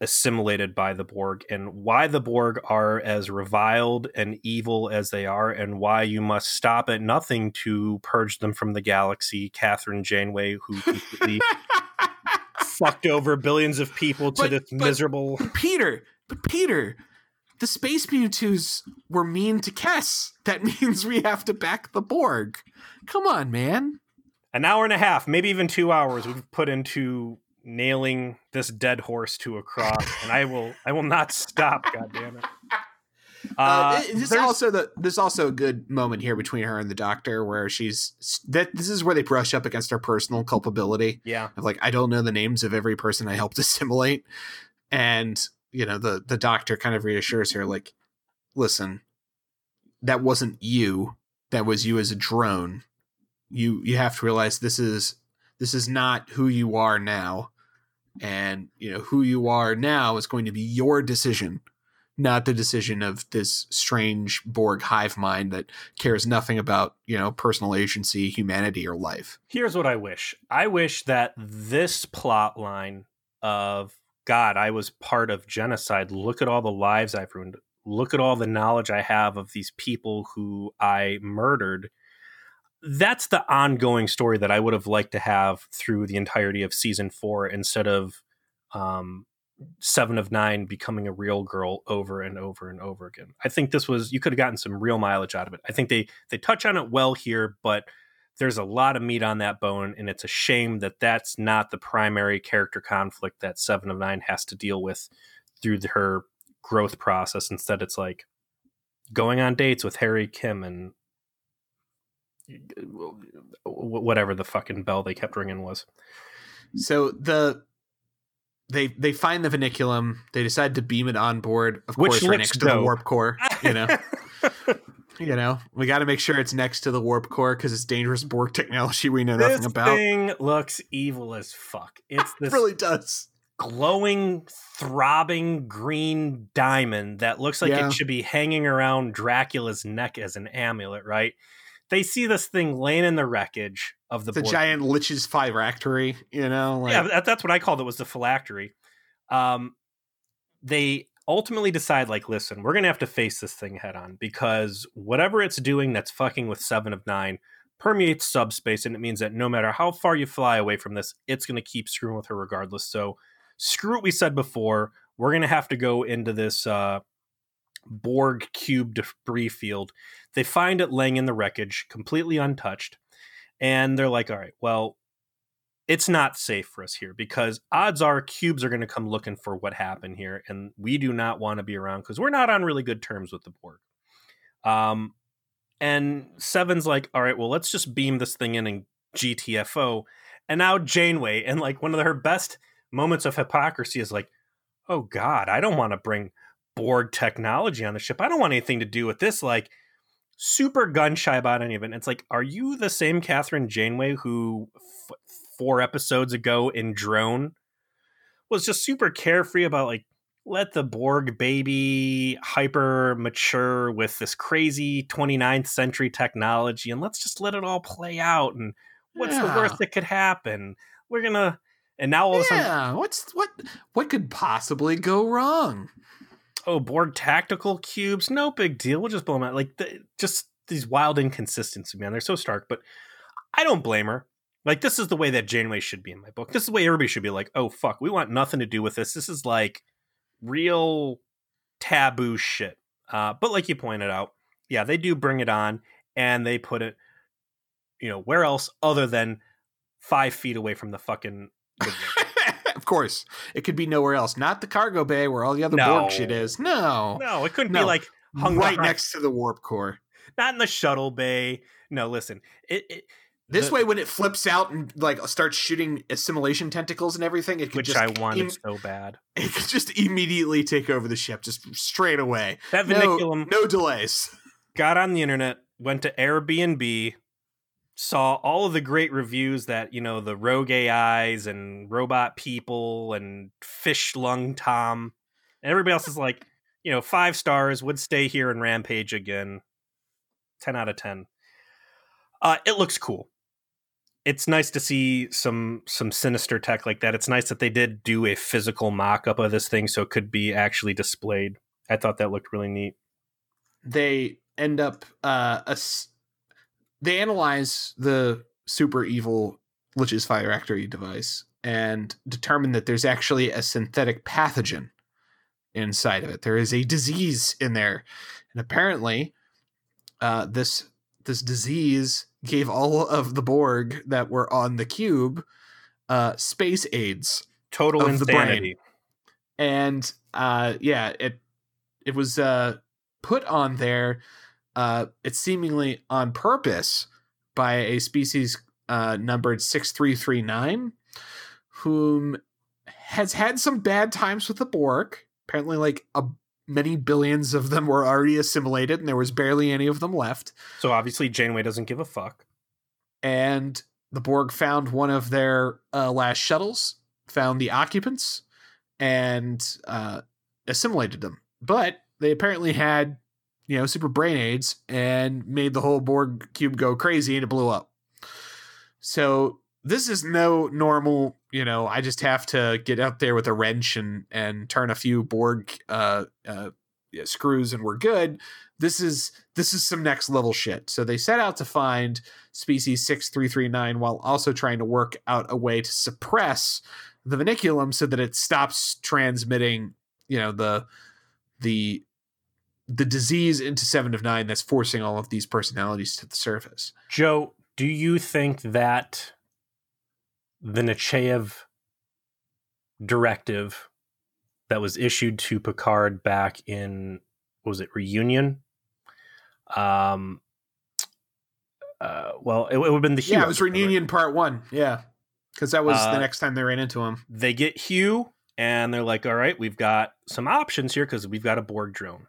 assimilated by the Borg and why the Borg are as reviled and evil as they are, and why you must stop at nothing to purge them from the galaxy. Kathryn Janeway, who completely fucked over billions of people to But- this but- miserable. Peter, but Peter, the space Mewtwo's were mean to Kes. That means we have to back the Borg. Come on, man. An hour and a half, maybe even two hours, we've put into nailing this dead horse to a cross, and I will, I will not stop. God damn it! Uh, Uh, this there's- also the there's also a good moment here between her and the doctor where she's that this is where they brush up against her personal culpability yeah, of like I don't know the names of every person I helped assimilate, and you know the the doctor kind of reassures her like, listen, that wasn't you, that was you as a drone. You you have to realize this is this is not who you are now, and you know who you are now is going to be your decision. Not the decision of this strange Borg hive mind that cares nothing about, you know, personal agency, humanity, or life. Here's what I wish. I wish that this plot line of God, I was part of genocide. Look at all the lives I've ruined. Look at all the knowledge I have of these people who I murdered. That's the ongoing story that I would have liked to have through the entirety of season four instead of um, seven of nine becoming a real girl over and over and over again. I think this was you could have gotten some real mileage out of it. I think they they touch on it well here, but there's a lot of meat on that bone, and it's a shame that that's not the primary character conflict that Seven of Nine has to deal with through her growth process. Instead, it's like going on dates with Harry Kim and whatever the fucking bell they kept ringing was. So the they they find the vinculum. They decide to beam it on board. Of Which course, right next to the warp core. You know, you know, we got to make sure it's next to the warp core because it's dangerous Borg technology we know nothing this about. thing looks evil as fuck. It's It really does. glowing, throbbing green diamond that looks like Yeah. it should be hanging around Dracula's neck as an amulet, right? They see this thing laying in the wreckage of the The giant Lich's phylactery. You know, like, yeah, that, that's what I called it was the phylactery. Um, they ultimately decide, like, listen, we're gonna have to face this thing head on because whatever it's doing that's fucking with Seven of Nine permeates subspace, and it means that no matter how far you fly away from this, it's gonna keep screwing with her regardless. So screw what we said before. We're gonna have to go into this uh, Borg cube debris field. They find it laying in the wreckage, completely untouched, and they're like, "All right, well, it's not safe for us here because odds are cubes are going to come looking for what happened here, and we do not want to be around because we're not on really good terms with the Borg." Um, and Seven's like, "All right, well, let's just beam this thing in and GTFO." and now Janeway, and like one of her best moments of hypocrisy is like, oh God, I don't want to bring Borg technology on the ship. I don't want anything to do with this. Like, super gun shy about any of it. And it's like, are you the same Kathryn Janeway who f- four episodes ago in Drone was just super carefree about like let the Borg baby hyper mature with this crazy 29th century technology and let's just let it all play out and what's yeah. the worst that could happen? We're gonna and now all of a sudden Yeah, what's what what could possibly go wrong? Oh, Borg tactical cubes, no big deal. We'll just blow them out. Like the, just these wild inconsistencies, man. They're so stark, but I don't blame her. Like this is the way that Janeway should be in my book. This is the way everybody should be like, oh fuck, we want nothing to do with this. This is like real taboo shit. Uh, but like you pointed out, yeah, they do bring it on and they put it, you know, where else other than five feet away from the fucking. of course, it could be nowhere else. Not the cargo bay where all the other no. Borg shit is. No, no, it couldn't no. be like hung right behind. next to the warp core. Not in the shuttle bay. No, listen, it, it this the, way, when it flips out and like starts shooting assimilation tentacles and everything, it could which just I wanted Im- so bad. It could just immediately take over the ship, just straight away. That no, no delays. Got on the internet, went to Airbnb, saw all of the great reviews that you know the rogue AIs and robot people and fish lung Tom, and everybody else is like, you know, five stars would stay here and rampage again. Ten out of ten. Uh, it looks cool it's nice to see some some sinister tech like that. It's nice that they did do a physical mock-up of this thing so it could be actually displayed. I thought that looked really neat. They end up uh a, they analyze the super evil Lich's Phylactery device and determine that there's actually a synthetic pathogen inside of it. There is a disease in there. And apparently uh this this disease gave all of the Borg that were on the cube uh, space aids. Total insanity. And uh, yeah, it it was uh, put on there. Uh, it's seemingly on purpose by a species uh, numbered six three three nine, whom has had some bad times with the Borg. Apparently, like a many billions of them were already assimilated and there was barely any of them left. So obviously Janeway doesn't give a fuck. And the Borg found one of their uh, last shuttles, found the occupants, and uh, assimilated them. But they apparently had, you know, super brain aids and made the whole Borg cube go crazy and it blew up. So this is no normal you know i just have to get out there with a wrench and and turn a few borg uh, uh yeah, screws and we're good this is this is some next level shit so they set out to find species 6339 while also trying to work out a way to suppress the vinculum so that it stops transmitting you know the the the disease into seven of nine that's forcing all of these personalities to the surface joe do you think that the Nechayev directive that was issued to Picard back in was it reunion? Um, uh, well, it, it would have been the Hugh. Yeah, it was reunion right? part one. Yeah, because that was uh, the next time they ran into him. They get Hugh, and they're like, "All right, we've got some options here because we've got a Borg drone."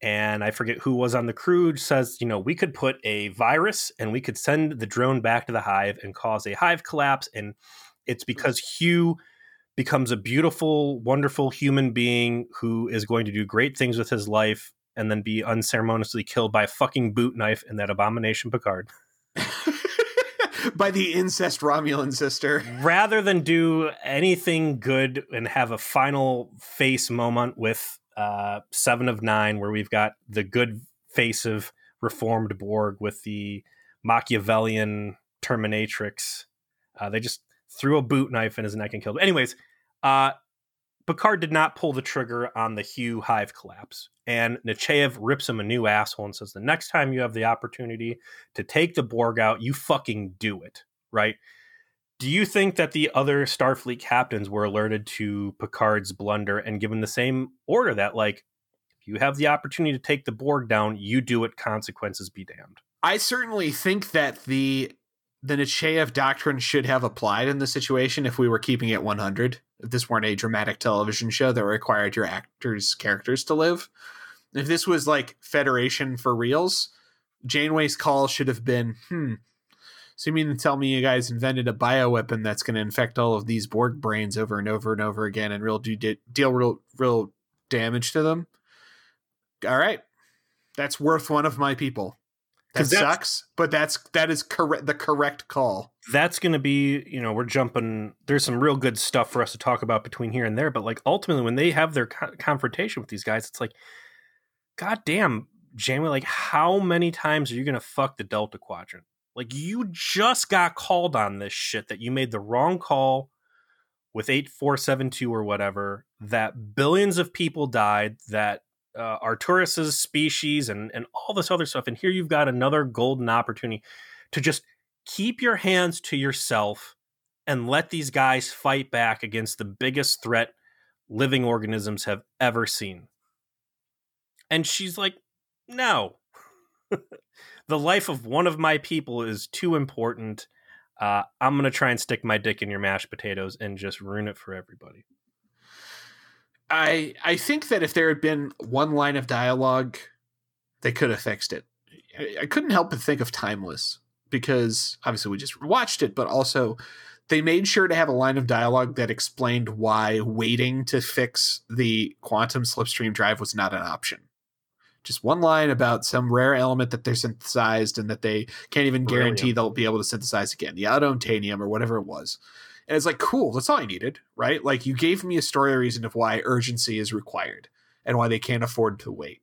And I forget who was on the crew says, you know, we could put a virus and we could send the drone back to the hive and cause a hive collapse. And it's hmm. because Hugh becomes a beautiful, wonderful human being who is going to do great things with his life and then be unceremoniously killed by a fucking boot knife in that abomination Picard. by the incest Romulan sister. Rather than do anything good and have a final face moment with uh, Seven of Nine, where we've got the good face of reformed Borg with the Machiavellian Terminatrix. Uh, they just threw a boot knife in his neck and killed him. Anyways, uh, Picard did not pull the trigger on the Hugh Hive collapse. And Nechayev rips him a new asshole and says, The next time you have the opportunity to take the Borg out, you fucking do it. Right? Do you think that the other Starfleet captains were alerted to Picard's blunder and given the same order that, like, if you have the opportunity to take the Borg down, you do it, consequences be damned? I certainly think that the the Nechayev doctrine should have applied in the situation if we were keeping it 100. If this weren't a dramatic television show that required your actors' characters to live. If this was like Federation for reals, Janeway's call should have been, hmm, so you mean to tell me you guys invented a bioweapon that's going to infect all of these Borg brains over and over and over again and real do deal real real damage to them? All right, that's worth one of my people. That sucks, but that's that is correct. The correct call. That's going to be, you know, we're jumping. There's some real good stuff for us to talk about between here and there, but like ultimately, when they have their co- confrontation with these guys, it's like, God damn, Janeway, like how many times are you going to fuck the Delta Quadrant? Like you just got called on this shit that you made the wrong call with 8472 or whatever, that billions of people died, that uh, Arturis's species and, and all this other stuff. And here you've got another golden opportunity to just keep your hands to yourself and let these guys fight back against the biggest threat living organisms have ever seen. And she's like, no. the life of one of my people is too important. Uh, I'm gonna try and stick my dick in your mashed potatoes and just ruin it for everybody. I I think that if there had been one line of dialogue, they could have fixed it. I, I couldn't help but think of Timeless because obviously we just watched it, but also they made sure to have a line of dialogue that explained why waiting to fix the quantum slipstream drive was not an option just one line about some rare element that they're synthesized and that they can't even guarantee they'll be able to synthesize again, the autontanium or whatever it was. And it's like, cool, that's all I needed, right? Like you gave me a story reason of why urgency is required and why they can't afford to wait.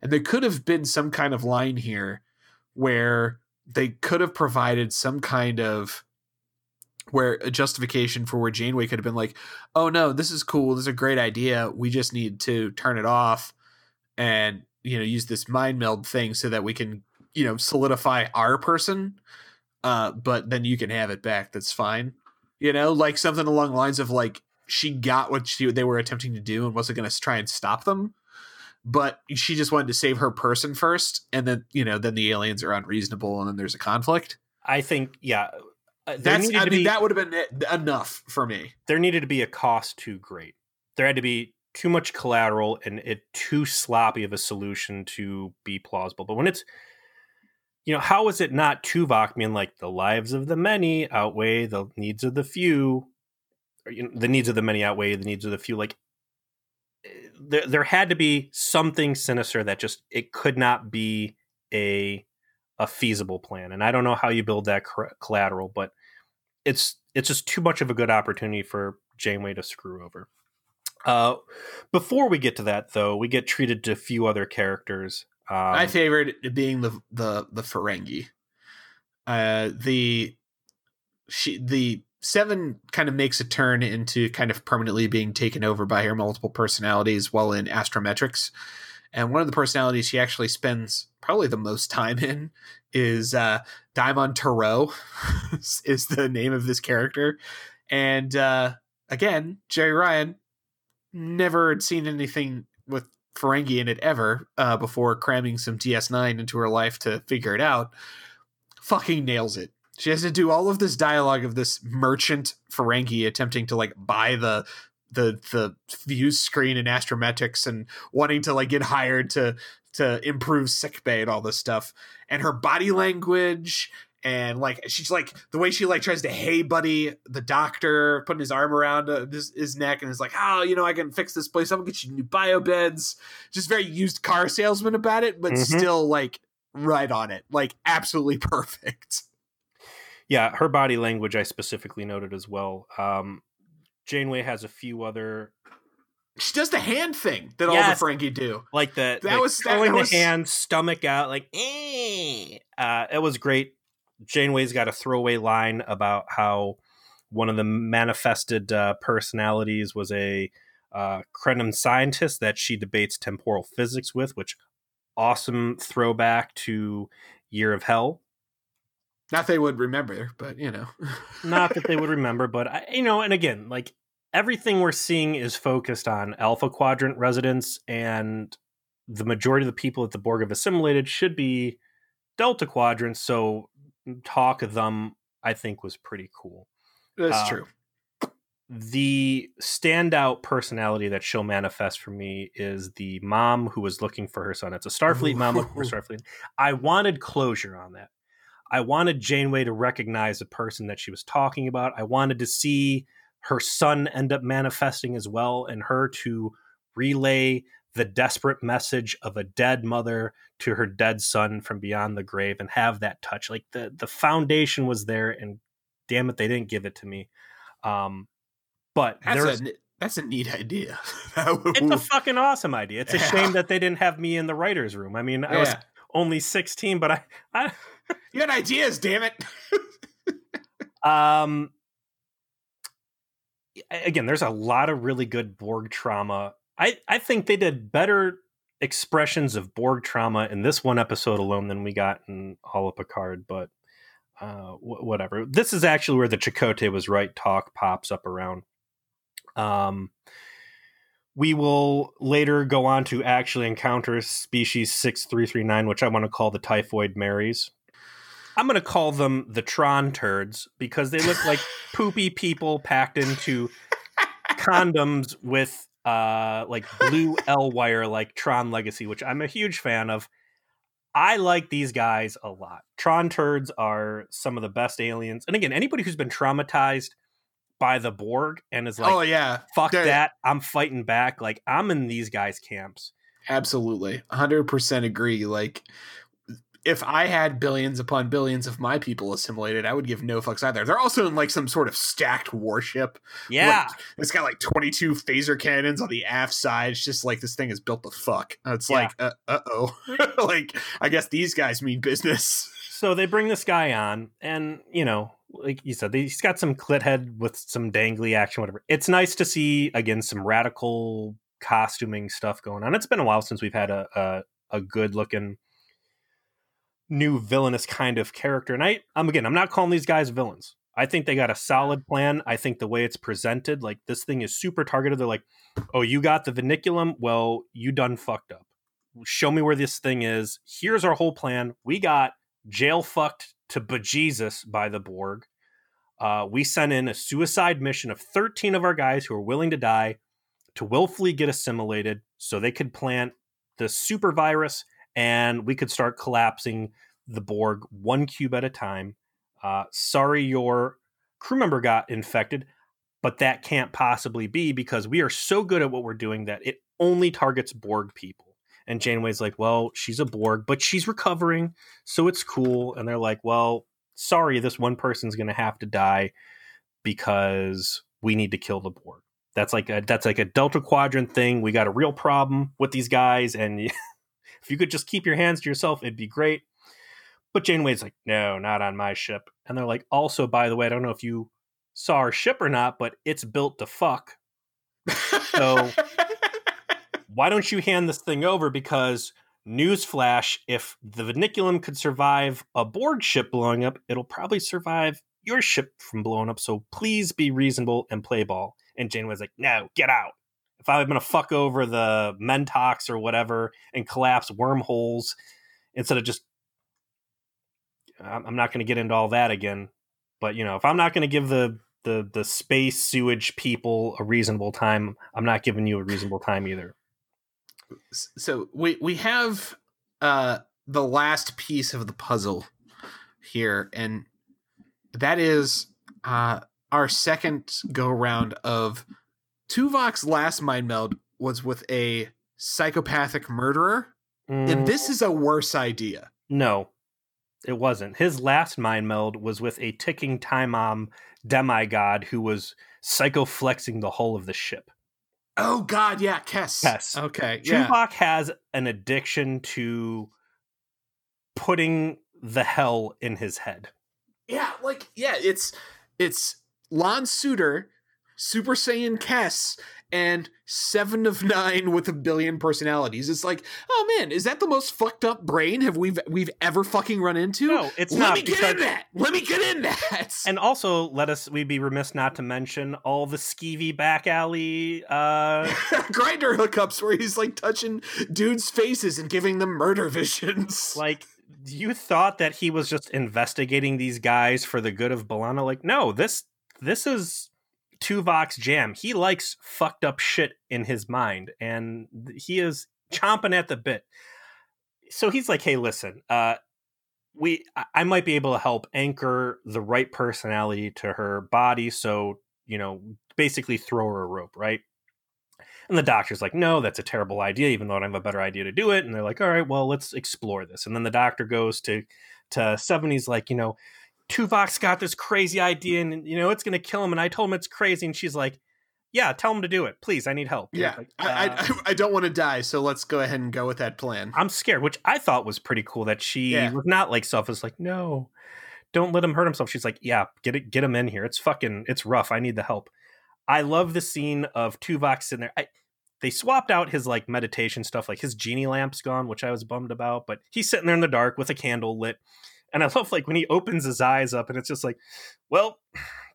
And there could have been some kind of line here where they could have provided some kind of where a justification for where Janeway could have been like, oh no, this is cool, this is a great idea. We just need to turn it off and you know use this mind meld thing so that we can you know solidify our person uh but then you can have it back. That's fine. You know like something along the lines of like she got what she they were attempting to do and wasn't going to try and stop them but she just wanted to save her person first and then you know then the aliens are unreasonable and then there's a conflict. I think yeah uh, that's i mean be, that would have been enough for me. There needed to be a cost too great. There had to be too much collateral and it too sloppy of a solution to be plausible. But when it's you know, how is it not Tuvok being like the lives of the many outweigh the needs of the few? Or, you know, the needs of the many outweigh the needs of the few. Like eh, there, there had to be something sinister that just it could not be a a feasible plan. And I don't know how you build that collateral, but it's it's just too much of a good opportunity for Janeway to screw over. Uh, before we get to that, though, we get treated to a few other characters. Um, My favorite being the the the Ferengi. Uh, the she the seven kind of makes a turn into kind of permanently being taken over by her multiple personalities while in astrometrics. And one of the personalities she actually spends probably the most time in is uh, Daimon Tarot, is the name of this character. And uh, again, Jeri Ryan never had seen anything with Ferengi in it ever uh, before cramming some DS9 into her life to figure it out. Fucking nails it. She has to do all of this dialogue of this merchant Ferengi attempting to like buy the the the view screen in astrometrics and wanting to like get hired to to improve sickbay and all this stuff and her body language and like she's like the way she like tries to hey buddy the doctor putting his arm around uh, his, his neck and is like oh you know i can fix this place i'm gonna get you new bio beds just very used car salesman about it but mm-hmm. still like right on it like absolutely perfect yeah her body language i specifically noted as well um janeway has a few other she does the hand thing that yes. all the Ferengi do. Like the that like was throwing the hand, stomach out, like eh. Uh, it was great. Janeway's got a throwaway line about how one of the manifested uh, personalities was a uh, Krenim scientist that she debates temporal physics with, which awesome throwback to Year of Hell. Not they would remember, but you know, not that they would remember, but I, you know, and again, like everything we're seeing is focused on Alpha Quadrant residents, and the majority of the people that the Borg have assimilated should be Delta Quadrant. So talk of them I think was pretty cool. That's Uh, true. The standout personality that she'll manifest for me is the mom who was looking for her son. It's a Starfleet mom looking for Starfleet. I wanted closure on that. I wanted Janeway to recognize the person that she was talking about. I wanted to see her son end up manifesting as well and her to relay the desperate message of a dead mother to her dead son from beyond the grave and have that touch. Like the the foundation was there and damn it they didn't give it to me. Um but That's there's a that's a neat idea. it's a fucking awesome idea. It's a Yeah. shame that they didn't have me in the writers room. I mean, I was only 16, but I, I You had ideas, damn it. um again, there's a lot of really good Borg trauma. I I think they did better expressions of Borg trauma in this one episode alone than we got in all of Picard, but uh wh- whatever. This is actually where the Chakotay was right talk pops up around. Um we will later go on to actually encounter species 6339, which I want to call the typhoid Marys. I'm going to call them the Tron turds because they look like poopy people packed into condoms with uh like blue L wire like Tron Legacy, which I'm a huge fan of. I like these guys a lot. Tron turds are some of the best aliens. And again, anybody who's been traumatized by the Borg and is like, oh yeah, fuck they're- that, I'm fighting back. Like I'm in these guys' camps. absolutely, hundred percent agree. Like, if I had billions upon billions of my people assimilated, I would give no fucks either. They're also in like some sort of stacked warship. Yeah. It's got like twenty two phaser cannons on the aft side. It's just like this thing is built to fuck. It's Yeah. like, uh oh, like I guess these guys mean business. So they bring this guy on, and you know, like you said, he's got some clit head with some dangly action, whatever. It's nice to see again some radical costuming stuff going on. It's been a while since we've had a a, a good looking new villainous kind of character. And I, I'm again, I'm not calling these guys villains. I think they got a solid plan. I think the way it's presented, like this thing is super targeted. They're like, oh, you got the vinculum. Well, you done fucked up. Show me where this thing is. Here's our whole plan. We got jail fucked to bejesus by the Borg. Uh, we sent in a suicide mission of 13 of our guys who are willing to die to willfully get assimilated so they could plant the super virus and we could start collapsing the Borg one cube at a time. Uh, sorry, your crew member got infected, but that can't possibly be because we are so good at what we're doing that it only targets Borg people. And Janeway's like, well, she's a Borg, but she's recovering, so it's cool. And they're like, well, sorry, this one person's going to have to die because we need to kill the Borg. That's like a that's like a Delta Quadrant thing. We got a real problem with these guys, and if you could just keep your hands to yourself, it'd be great. But Janeway's like, no, not on my ship. And they're like, also, by the way, I don't know if you saw our ship or not, but it's built to fuck. So- Why don't you hand this thing over? Because newsflash, if the Vinculum could survive a Borg ship blowing up, it'll probably survive your ship from blowing up. So please be reasonable and play ball. And Janeway's like, no, get out. If I'm gonna fuck over the Mentox or whatever and collapse wormholes instead of just I'm not going to get into all that again. But you know, if I'm not going to give the the the space sewage people a reasonable time, I'm not giving you a reasonable time either. so we we have uh the last piece of the puzzle here and that is uh our second go round of Tuvok's last mind meld was with a psychopathic murderer Mm, and this is a worse idea no, it wasn't. His last mind meld was with a ticking time bomb demigod who was psychoflexing the hull of the ship. oh god yeah Kes Kes. okay yeah Tuvok has an addiction to putting the hell in his head. yeah like yeah it's it's Lon Suder Super Saiyan Kes and seven of nine with a billion personalities. It's like, oh man, is that the most fucked up brain have we've we've ever fucking run into? No, it's Let not me get in that. Let me get in that. And also, let us we'd be remiss not to mention all the skeevy back alley. Uh, Grindr hookups where he's like touching dudes' faces and giving them murder visions. like you thought that he was just investigating these guys for the good of B'Elanna. Like, no, this this is Tuvok's jam. He likes fucked up shit in his mind, and he is chomping at the bit. So he's like, "Hey, listen, uh, we I might be able to help anchor the right personality to her body. So you know, basically throw her a rope, right?" And the doctor's like, no, that's a terrible idea, even though I have a better idea to do it. And they're like, all right, well, let's explore this. And then the doctor goes to to seven. He's like, you know, Tuvok's got this crazy idea and you know it's gonna kill him. And I told him it's crazy. And she's like, Yeah, tell him to do it. Please, I need help. Yeah. Like, I, uh, I I don't want to die, so let's go ahead and go with that plan. I'm scared, which I thought was pretty cool that she Yeah. was not like selfish, like, no, don't let him hurt himself. She's like, Yeah, get it, get him in here. It's fucking it's rough. I need the help. I love the scene of Tuvok sitting there. I, they swapped out his like meditation stuff, like his genie lamp's gone, which I was bummed about, but he's sitting there in the dark with a candle lit. And I love like when he opens his eyes up and it's just like, well,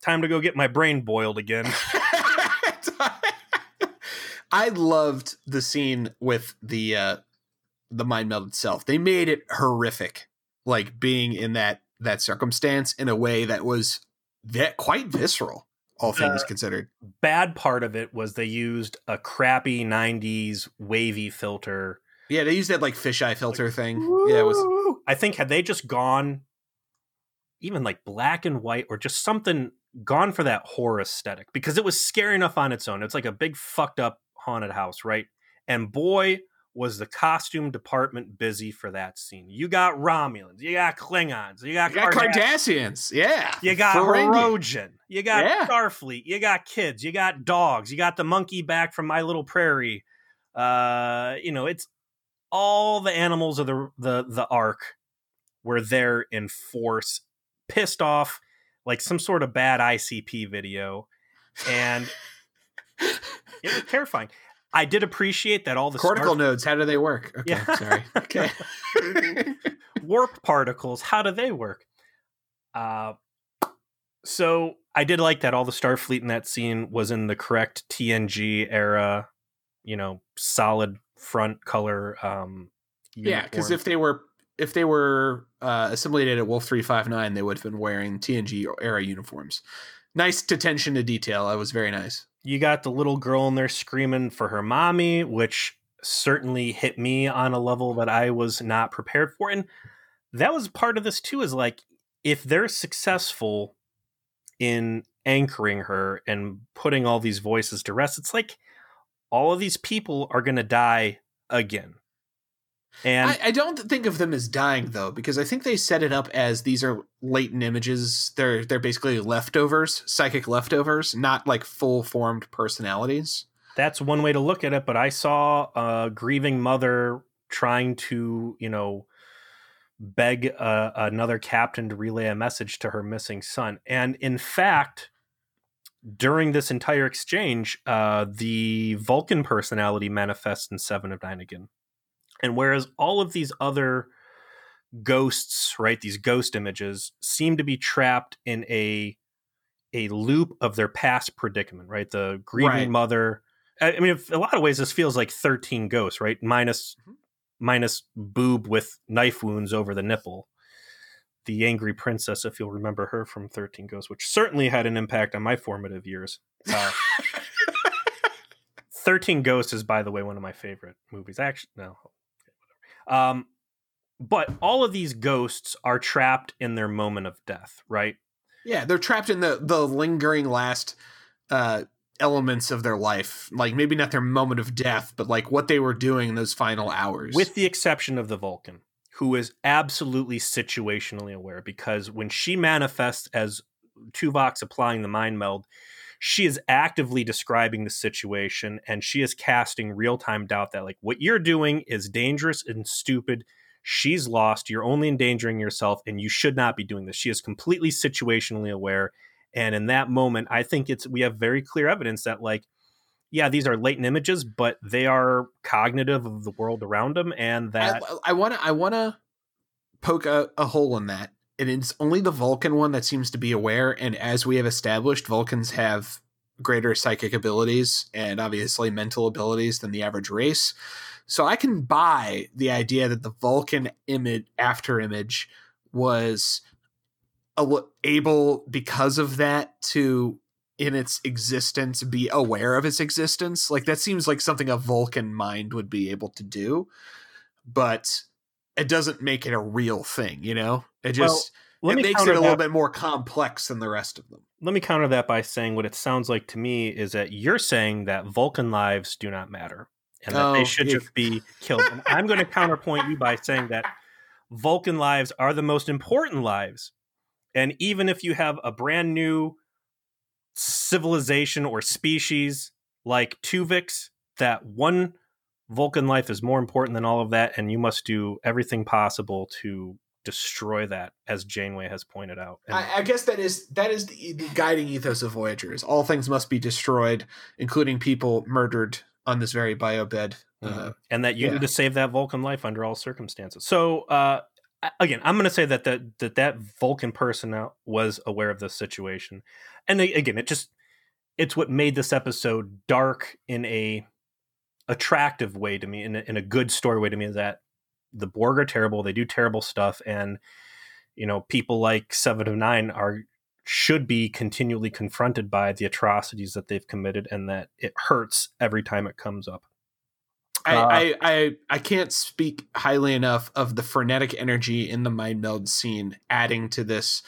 time to go get my brain boiled again. I loved the scene with the uh the mind meld itself. They made it horrific, like being in that that circumstance in a way that was that quite visceral, all things Uh, considered. Bad part of it was they used a crappy 90s wavy filter Yeah, they used that like fisheye filter thing. Yeah, it was I think had they just gone even like black and white or just something gone for that horror aesthetic because it was scary enough on its own. It's like a big fucked up haunted house, right? And boy, was the costume department busy for that scene. You got Romulans, you got Klingons, you got, you got Cardassians, Cardassians. Yeah. you got Ferengi. You got Yeah. Starfleet, you got kids, you got dogs, you got the monkey back from My Little Prairie. Uh, you know, it's all the animals of the the the ark were there in force, pissed off like some sort of bad ICP video, and it was terrifying. I did appreciate that all the Cortical nodes, how do they work? Okay, Yeah. sorry. Okay. warp particles how do they work uh so i did like that all the starfleet in that scene was in the correct tng era you know solid front color um yeah, because if they were if they were uh, assimilated at Wolf three five nine, they would have been wearing TNG era uniforms. Nice attention to detail. That was very nice. you got the little girl in there screaming for her mommy which certainly hit me on a level that i was not prepared for and that was part of this too is like if they're successful in anchoring her and putting all these voices to rest it's like all of these people are going to die again and I, I don't think of them as dying though, because I think they set it up as these are latent images. They're they're basically leftovers, psychic leftovers, not like full formed personalities. that's one way to look at it but i saw a grieving mother trying to you know beg uh, another captain to relay a message to her missing son and in fact during this entire exchange uh, the vulcan personality manifests in seven of nine again and whereas all of these other ghosts right these ghost images seem to be trapped in a a loop of their past predicament right the grieving Right. mother I I mean, if, a lot of ways, this feels like thirteen ghosts, right? Minus, Mhm. minus boob with knife wounds over the nipple. The angry princess, if you'll remember her from Thirteen Ghosts, which certainly had an impact on my formative years. Uh, Thirteen Ghosts is, by the way, one of my favorite movies. Actually, no. Um, but all of these ghosts are trapped in their moment of death, right? Yeah, they're trapped in the the lingering last uh elements of their life. Like maybe not their moment of death, but like what they were doing in those final hours. with the exception of the Vulcan, who is absolutely situationally aware because when she manifests as Tuvok's applying the mind meld, she is actively describing the situation and she is casting real time doubt that, like, what you're doing is dangerous and stupid. She's lost. You're only endangering yourself and you should not be doing this. She is completely situationally aware. And in that moment, I think it's we have very clear evidence that, like, yeah, these are latent images, but they are cognitive of the world around them, and that I want to I want to poke a, a hole in that. And it's only the Vulcan one that seems to be aware. And as we have established, Vulcans have greater psychic abilities and obviously mental abilities than the average race. So I can buy the idea that the Vulcan image after image was able because of that to in its existence be aware of its existence. Like that seems like something a Vulcan mind would be able to do, but it doesn't make it a real thing, you know? It just well, it makes it a little bit more complex than the rest of them. Let me counter that by saying what it sounds like to me is that you're saying that Vulcan lives do not matter and that oh, they should just be killed. and I'm going to counterpoint you by saying that Vulcan lives are the most important lives. And even if you have a brand new civilization or species like Tuvix, that one Vulcan life is more important than all of that, and you must do everything possible to destroy that, as Janeway has pointed out. And I, I, guess that is that is the, the, guiding ethos of Voyagers. All things must be destroyed, including people murdered on this very bio bed. Mm-hmm. Uh, and that you yeah. need to save that Vulcan life under all circumstances. So uh, again, I'm going to say that that that that Vulcan person was aware of this situation, and again, it just it's what made this episode dark in a attractive way to me, in a, in a good story way to me. Is that the Borg are terrible, they do terrible stuff, and you know people like Seven of Nine are should be continually confronted by the atrocities that they've committed, and that it hurts every time it comes up. I, uh, I, I I can't speak highly enough of the frenetic energy in the mind meld scene, adding to this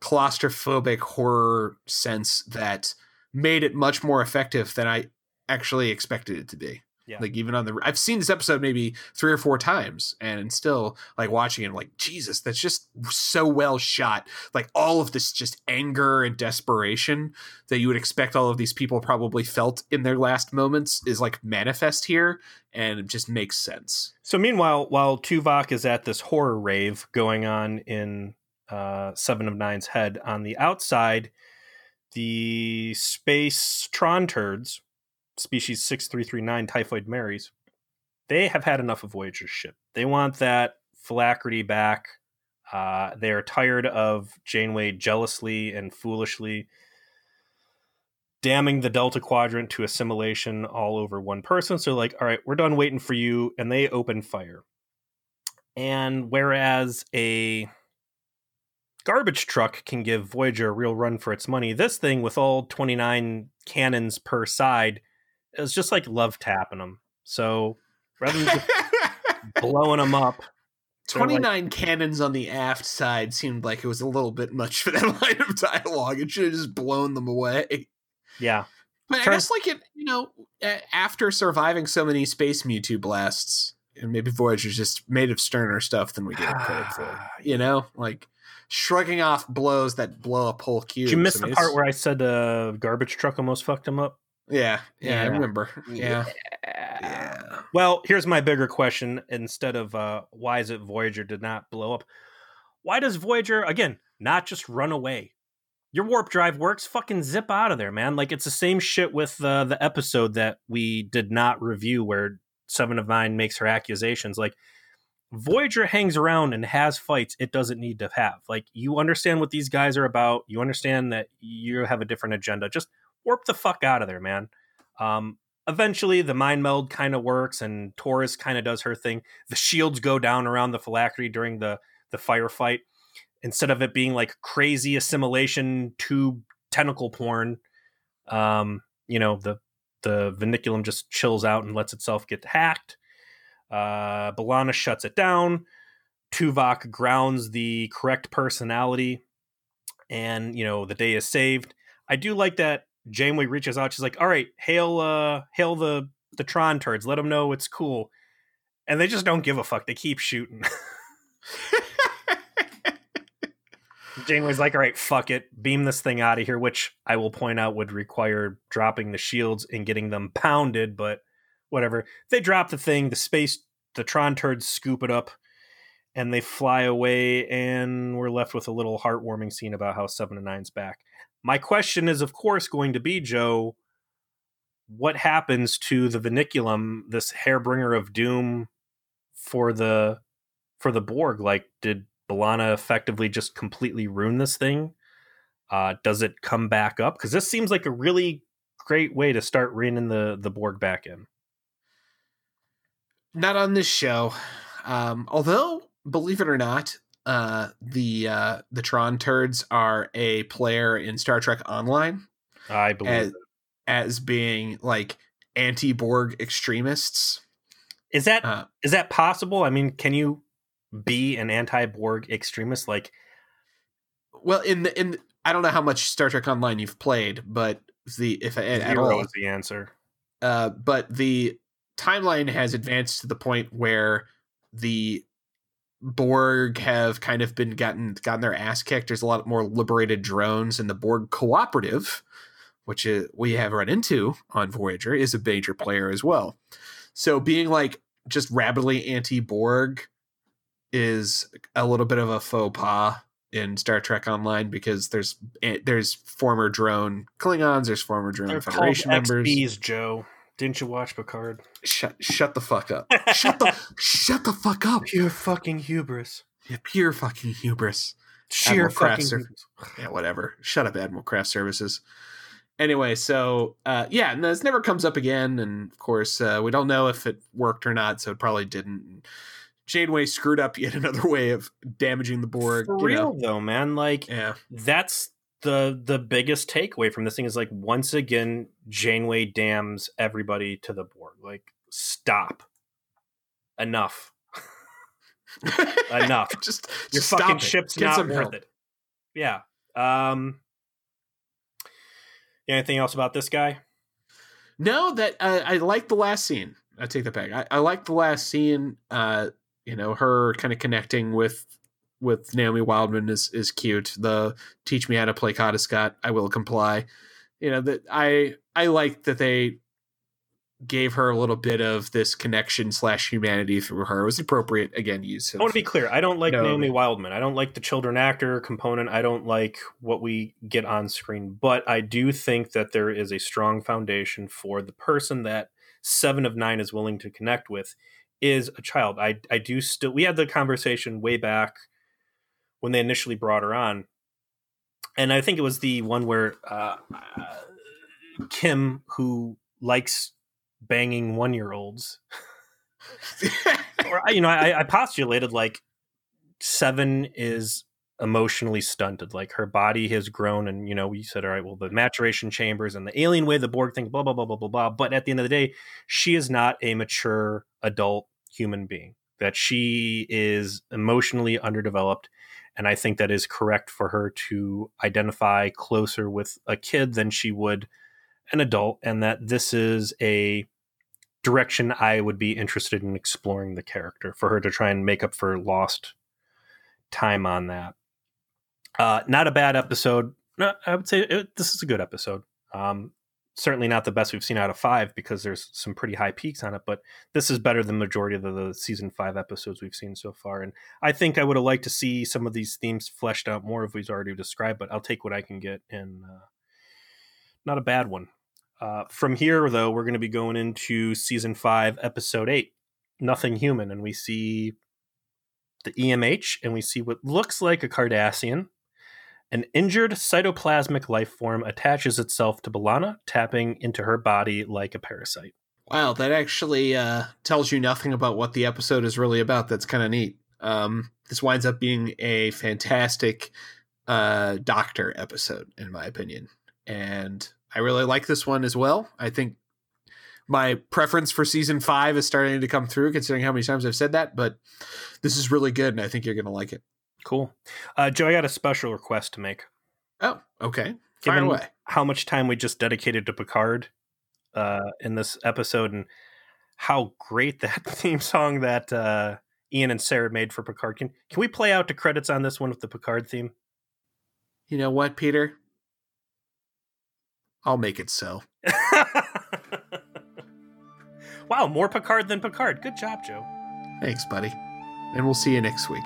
claustrophobic horror sense that made it much more effective than I actually expected it to be. Yeah. Like even on the I've seen this episode maybe three or four times and still like watching it I'm like Jesus that's just so well shot like all of this just anger and desperation that you would expect all of these people probably felt in their last moments is like manifest here and it just makes sense. So meanwhile while Tuvok is at this horror rave going on in uh, Seven of Nine's head on the outside the space Tron turds species 6339 typhoid marys they have had enough of voyager's ship they want that phylactery back. Uh, they are tired of janeway jealously and foolishly damning the delta quadrant to assimilation all over one person. So like all right we're done waiting for you. And they open fire. And whereas a garbage truck can give voyager a real run for its money this thing with all 29 cannons per side it was just like love tapping them. So rather than just blowing them up, 29 like, cannons on the aft side seemed like it was a little bit much for that line of dialogue. It should have just blown them away. Yeah. But I guess, like, it, you know, after surviving so many space Mewtwo blasts, and maybe Voyager's just made of sterner stuff than we get credit for. You know, like shrugging off blows that blow up whole cubes. Did you miss I mean, the part where I said uh, garbage truck almost fucked him up? Yeah, yeah, yeah, I remember. Yeah. yeah. Well, here's my bigger question instead of uh, why is it Voyager did not blow up? Why does Voyager again not just run away? Your warp drive works, fucking zip out of there, man. Like it's the same shit with uh, the episode that we did not review where Seven of Nine makes her accusations. Like Voyager hangs around and has fights it doesn't need to have. Like you understand what these guys are about. You understand that you have a different agenda. Just warp the fuck out of there, man. Um, eventually, the mind meld kind of works, and Torres kind of does her thing. The shields go down around the phylactery during the the firefight. Instead of it being like crazy assimilation tube tentacle porn, um, you know the the vinculum just chills out and lets itself get hacked. Uh, B'Elanna shuts it down. Tuvok grounds the correct personality, and you know the day is saved. I do like that Janeway reaches out. She's like, "All right, hail, uh, hail the the Tron turds. Let them know it's cool." And they just don't give a fuck. They keep shooting. Janeway's like, "All right, fuck it, beam this thing out of here." Which I will point out would require dropping the shields and getting them pounded, but whatever. They drop the thing. The space, the Tron turds scoop it up, and they fly away. And we're left with a little heartwarming scene about how Seven and Nine's back. My question is, of course, going to be, Joe, what happens to the Vinculum, this hairbringer of doom for the for the Borg? Like, did B'Elanna effectively just completely ruin this thing? Uh, does it come back up? Because this seems like a really great way to start reining the the Borg back in. Not on this show. Um, although, believe it or not, uh, the uh, the Tron turds are a player in Star Trek Online. I believe as, as being like anti Borg extremists. Is that uh, is that possible? I mean, can you be an anti Borg extremist? Like, well, in the in I don't know how much Star Trek Online you've played, but the if at, at all is the answer. Uh, but the timeline has advanced to the point where the Borg have kind of been gotten gotten their ass kicked. There's a lot more liberated drones, and the Borg cooperative, which is, we have run into on Voyager, is a major player as well. So being like just rapidly anti Borg is a little bit of a faux pas in Star Trek Online because there's eh, there's former drone Klingons, there's former drone They're Federation members. XBs, Joe. Didn't you watch Picard? Shut shut the fuck up. shut the shut the fuck up. Pure fucking hubris. Yeah, pure fucking hubris. Sheer Admiral Craft fucking Ser- hubris. yeah, whatever. Shut up, Admiral Craft Services. Anyway, so uh, yeah, and this never comes up again, and of course, uh, we don't know if it worked or not, so it probably didn't. Janeway screwed up yet another way of damaging the Borg. For you real know. though, man. Like Yeah, that's the the biggest takeaway from this thing is like once again Janeway damns everybody to the board. Like stop. Enough. Enough. just Your just fucking ship's Get not worth help. it. Yeah. Um anything else about this guy? No, that uh, I like the last scene. I take that back. I, I like the last scene. Uh, you know, her kind of connecting with with Naomi Wildman is is cute. The teach me how to play Scott. I will comply. You know that I I like that they gave her a little bit of this connection slash humanity through her. It was appropriate again use. I want to be clear. I don't like No. Naomi Wildman. I don't like the children actor component. I don't like what we get on screen. But I do think that there is a strong foundation for the person that Seven of Nine is willing to connect with is a child. I I do still. We had the conversation way back when they initially brought her on, and I think it was the one where uh, Kim, who likes banging one year olds or you know, I, I postulated like seven is emotionally stunted. Like her body has grown, and you know, we said, all right, well, the maturation chambers and the alien way, the Borg thing, blah blah blah blah blah blah. But at the end of the day, she is not a mature adult human being. That she is emotionally underdeveloped, and I think that is correct for her to identify closer with a kid than she would an adult, and that this is a direction I would be interested in exploring the character for her to try and make up for lost time on that. Uh, not a bad episode. No, I would say it, this is a good episode. Um, certainly not the best we've seen out of five because there's some pretty high peaks on it, but this is better than majority of the, the season five episodes we've seen so far. And I think I would have liked to see some of these themes fleshed out more if we've already described, but I'll take what I can get and uh, not a bad one. Uh, from here, though, we're going to be going into season five, episode eight, Nothing Human, and we see the EMH, and we see what looks like a Cardassian. An injured cytoplasmic life form attaches itself to B'Elanna, tapping into her body like a parasite. Wow, that actually uh, tells you nothing about what the episode is really about. That's kind of neat. Um, this winds up being a fantastic uh, Doctor episode, in my opinion, and I really like this one as well. I think my preference for season five is starting to come through, considering how many times I've said that. But this is really good, and I think you're going to like it. Cool. Uh, Joe, I got a special request to make. Oh, okay. Fire Given away. how much time we just dedicated to Picard uh, in this episode and how great that theme song that uh, Ian and Sarah made for Picard. Can, can we play out the credits on this one with the Picard theme? You know what, Peter? I'll make it so. wow, more Picard than Picard. Good job, Joe. Thanks, buddy. And we'll see you next week.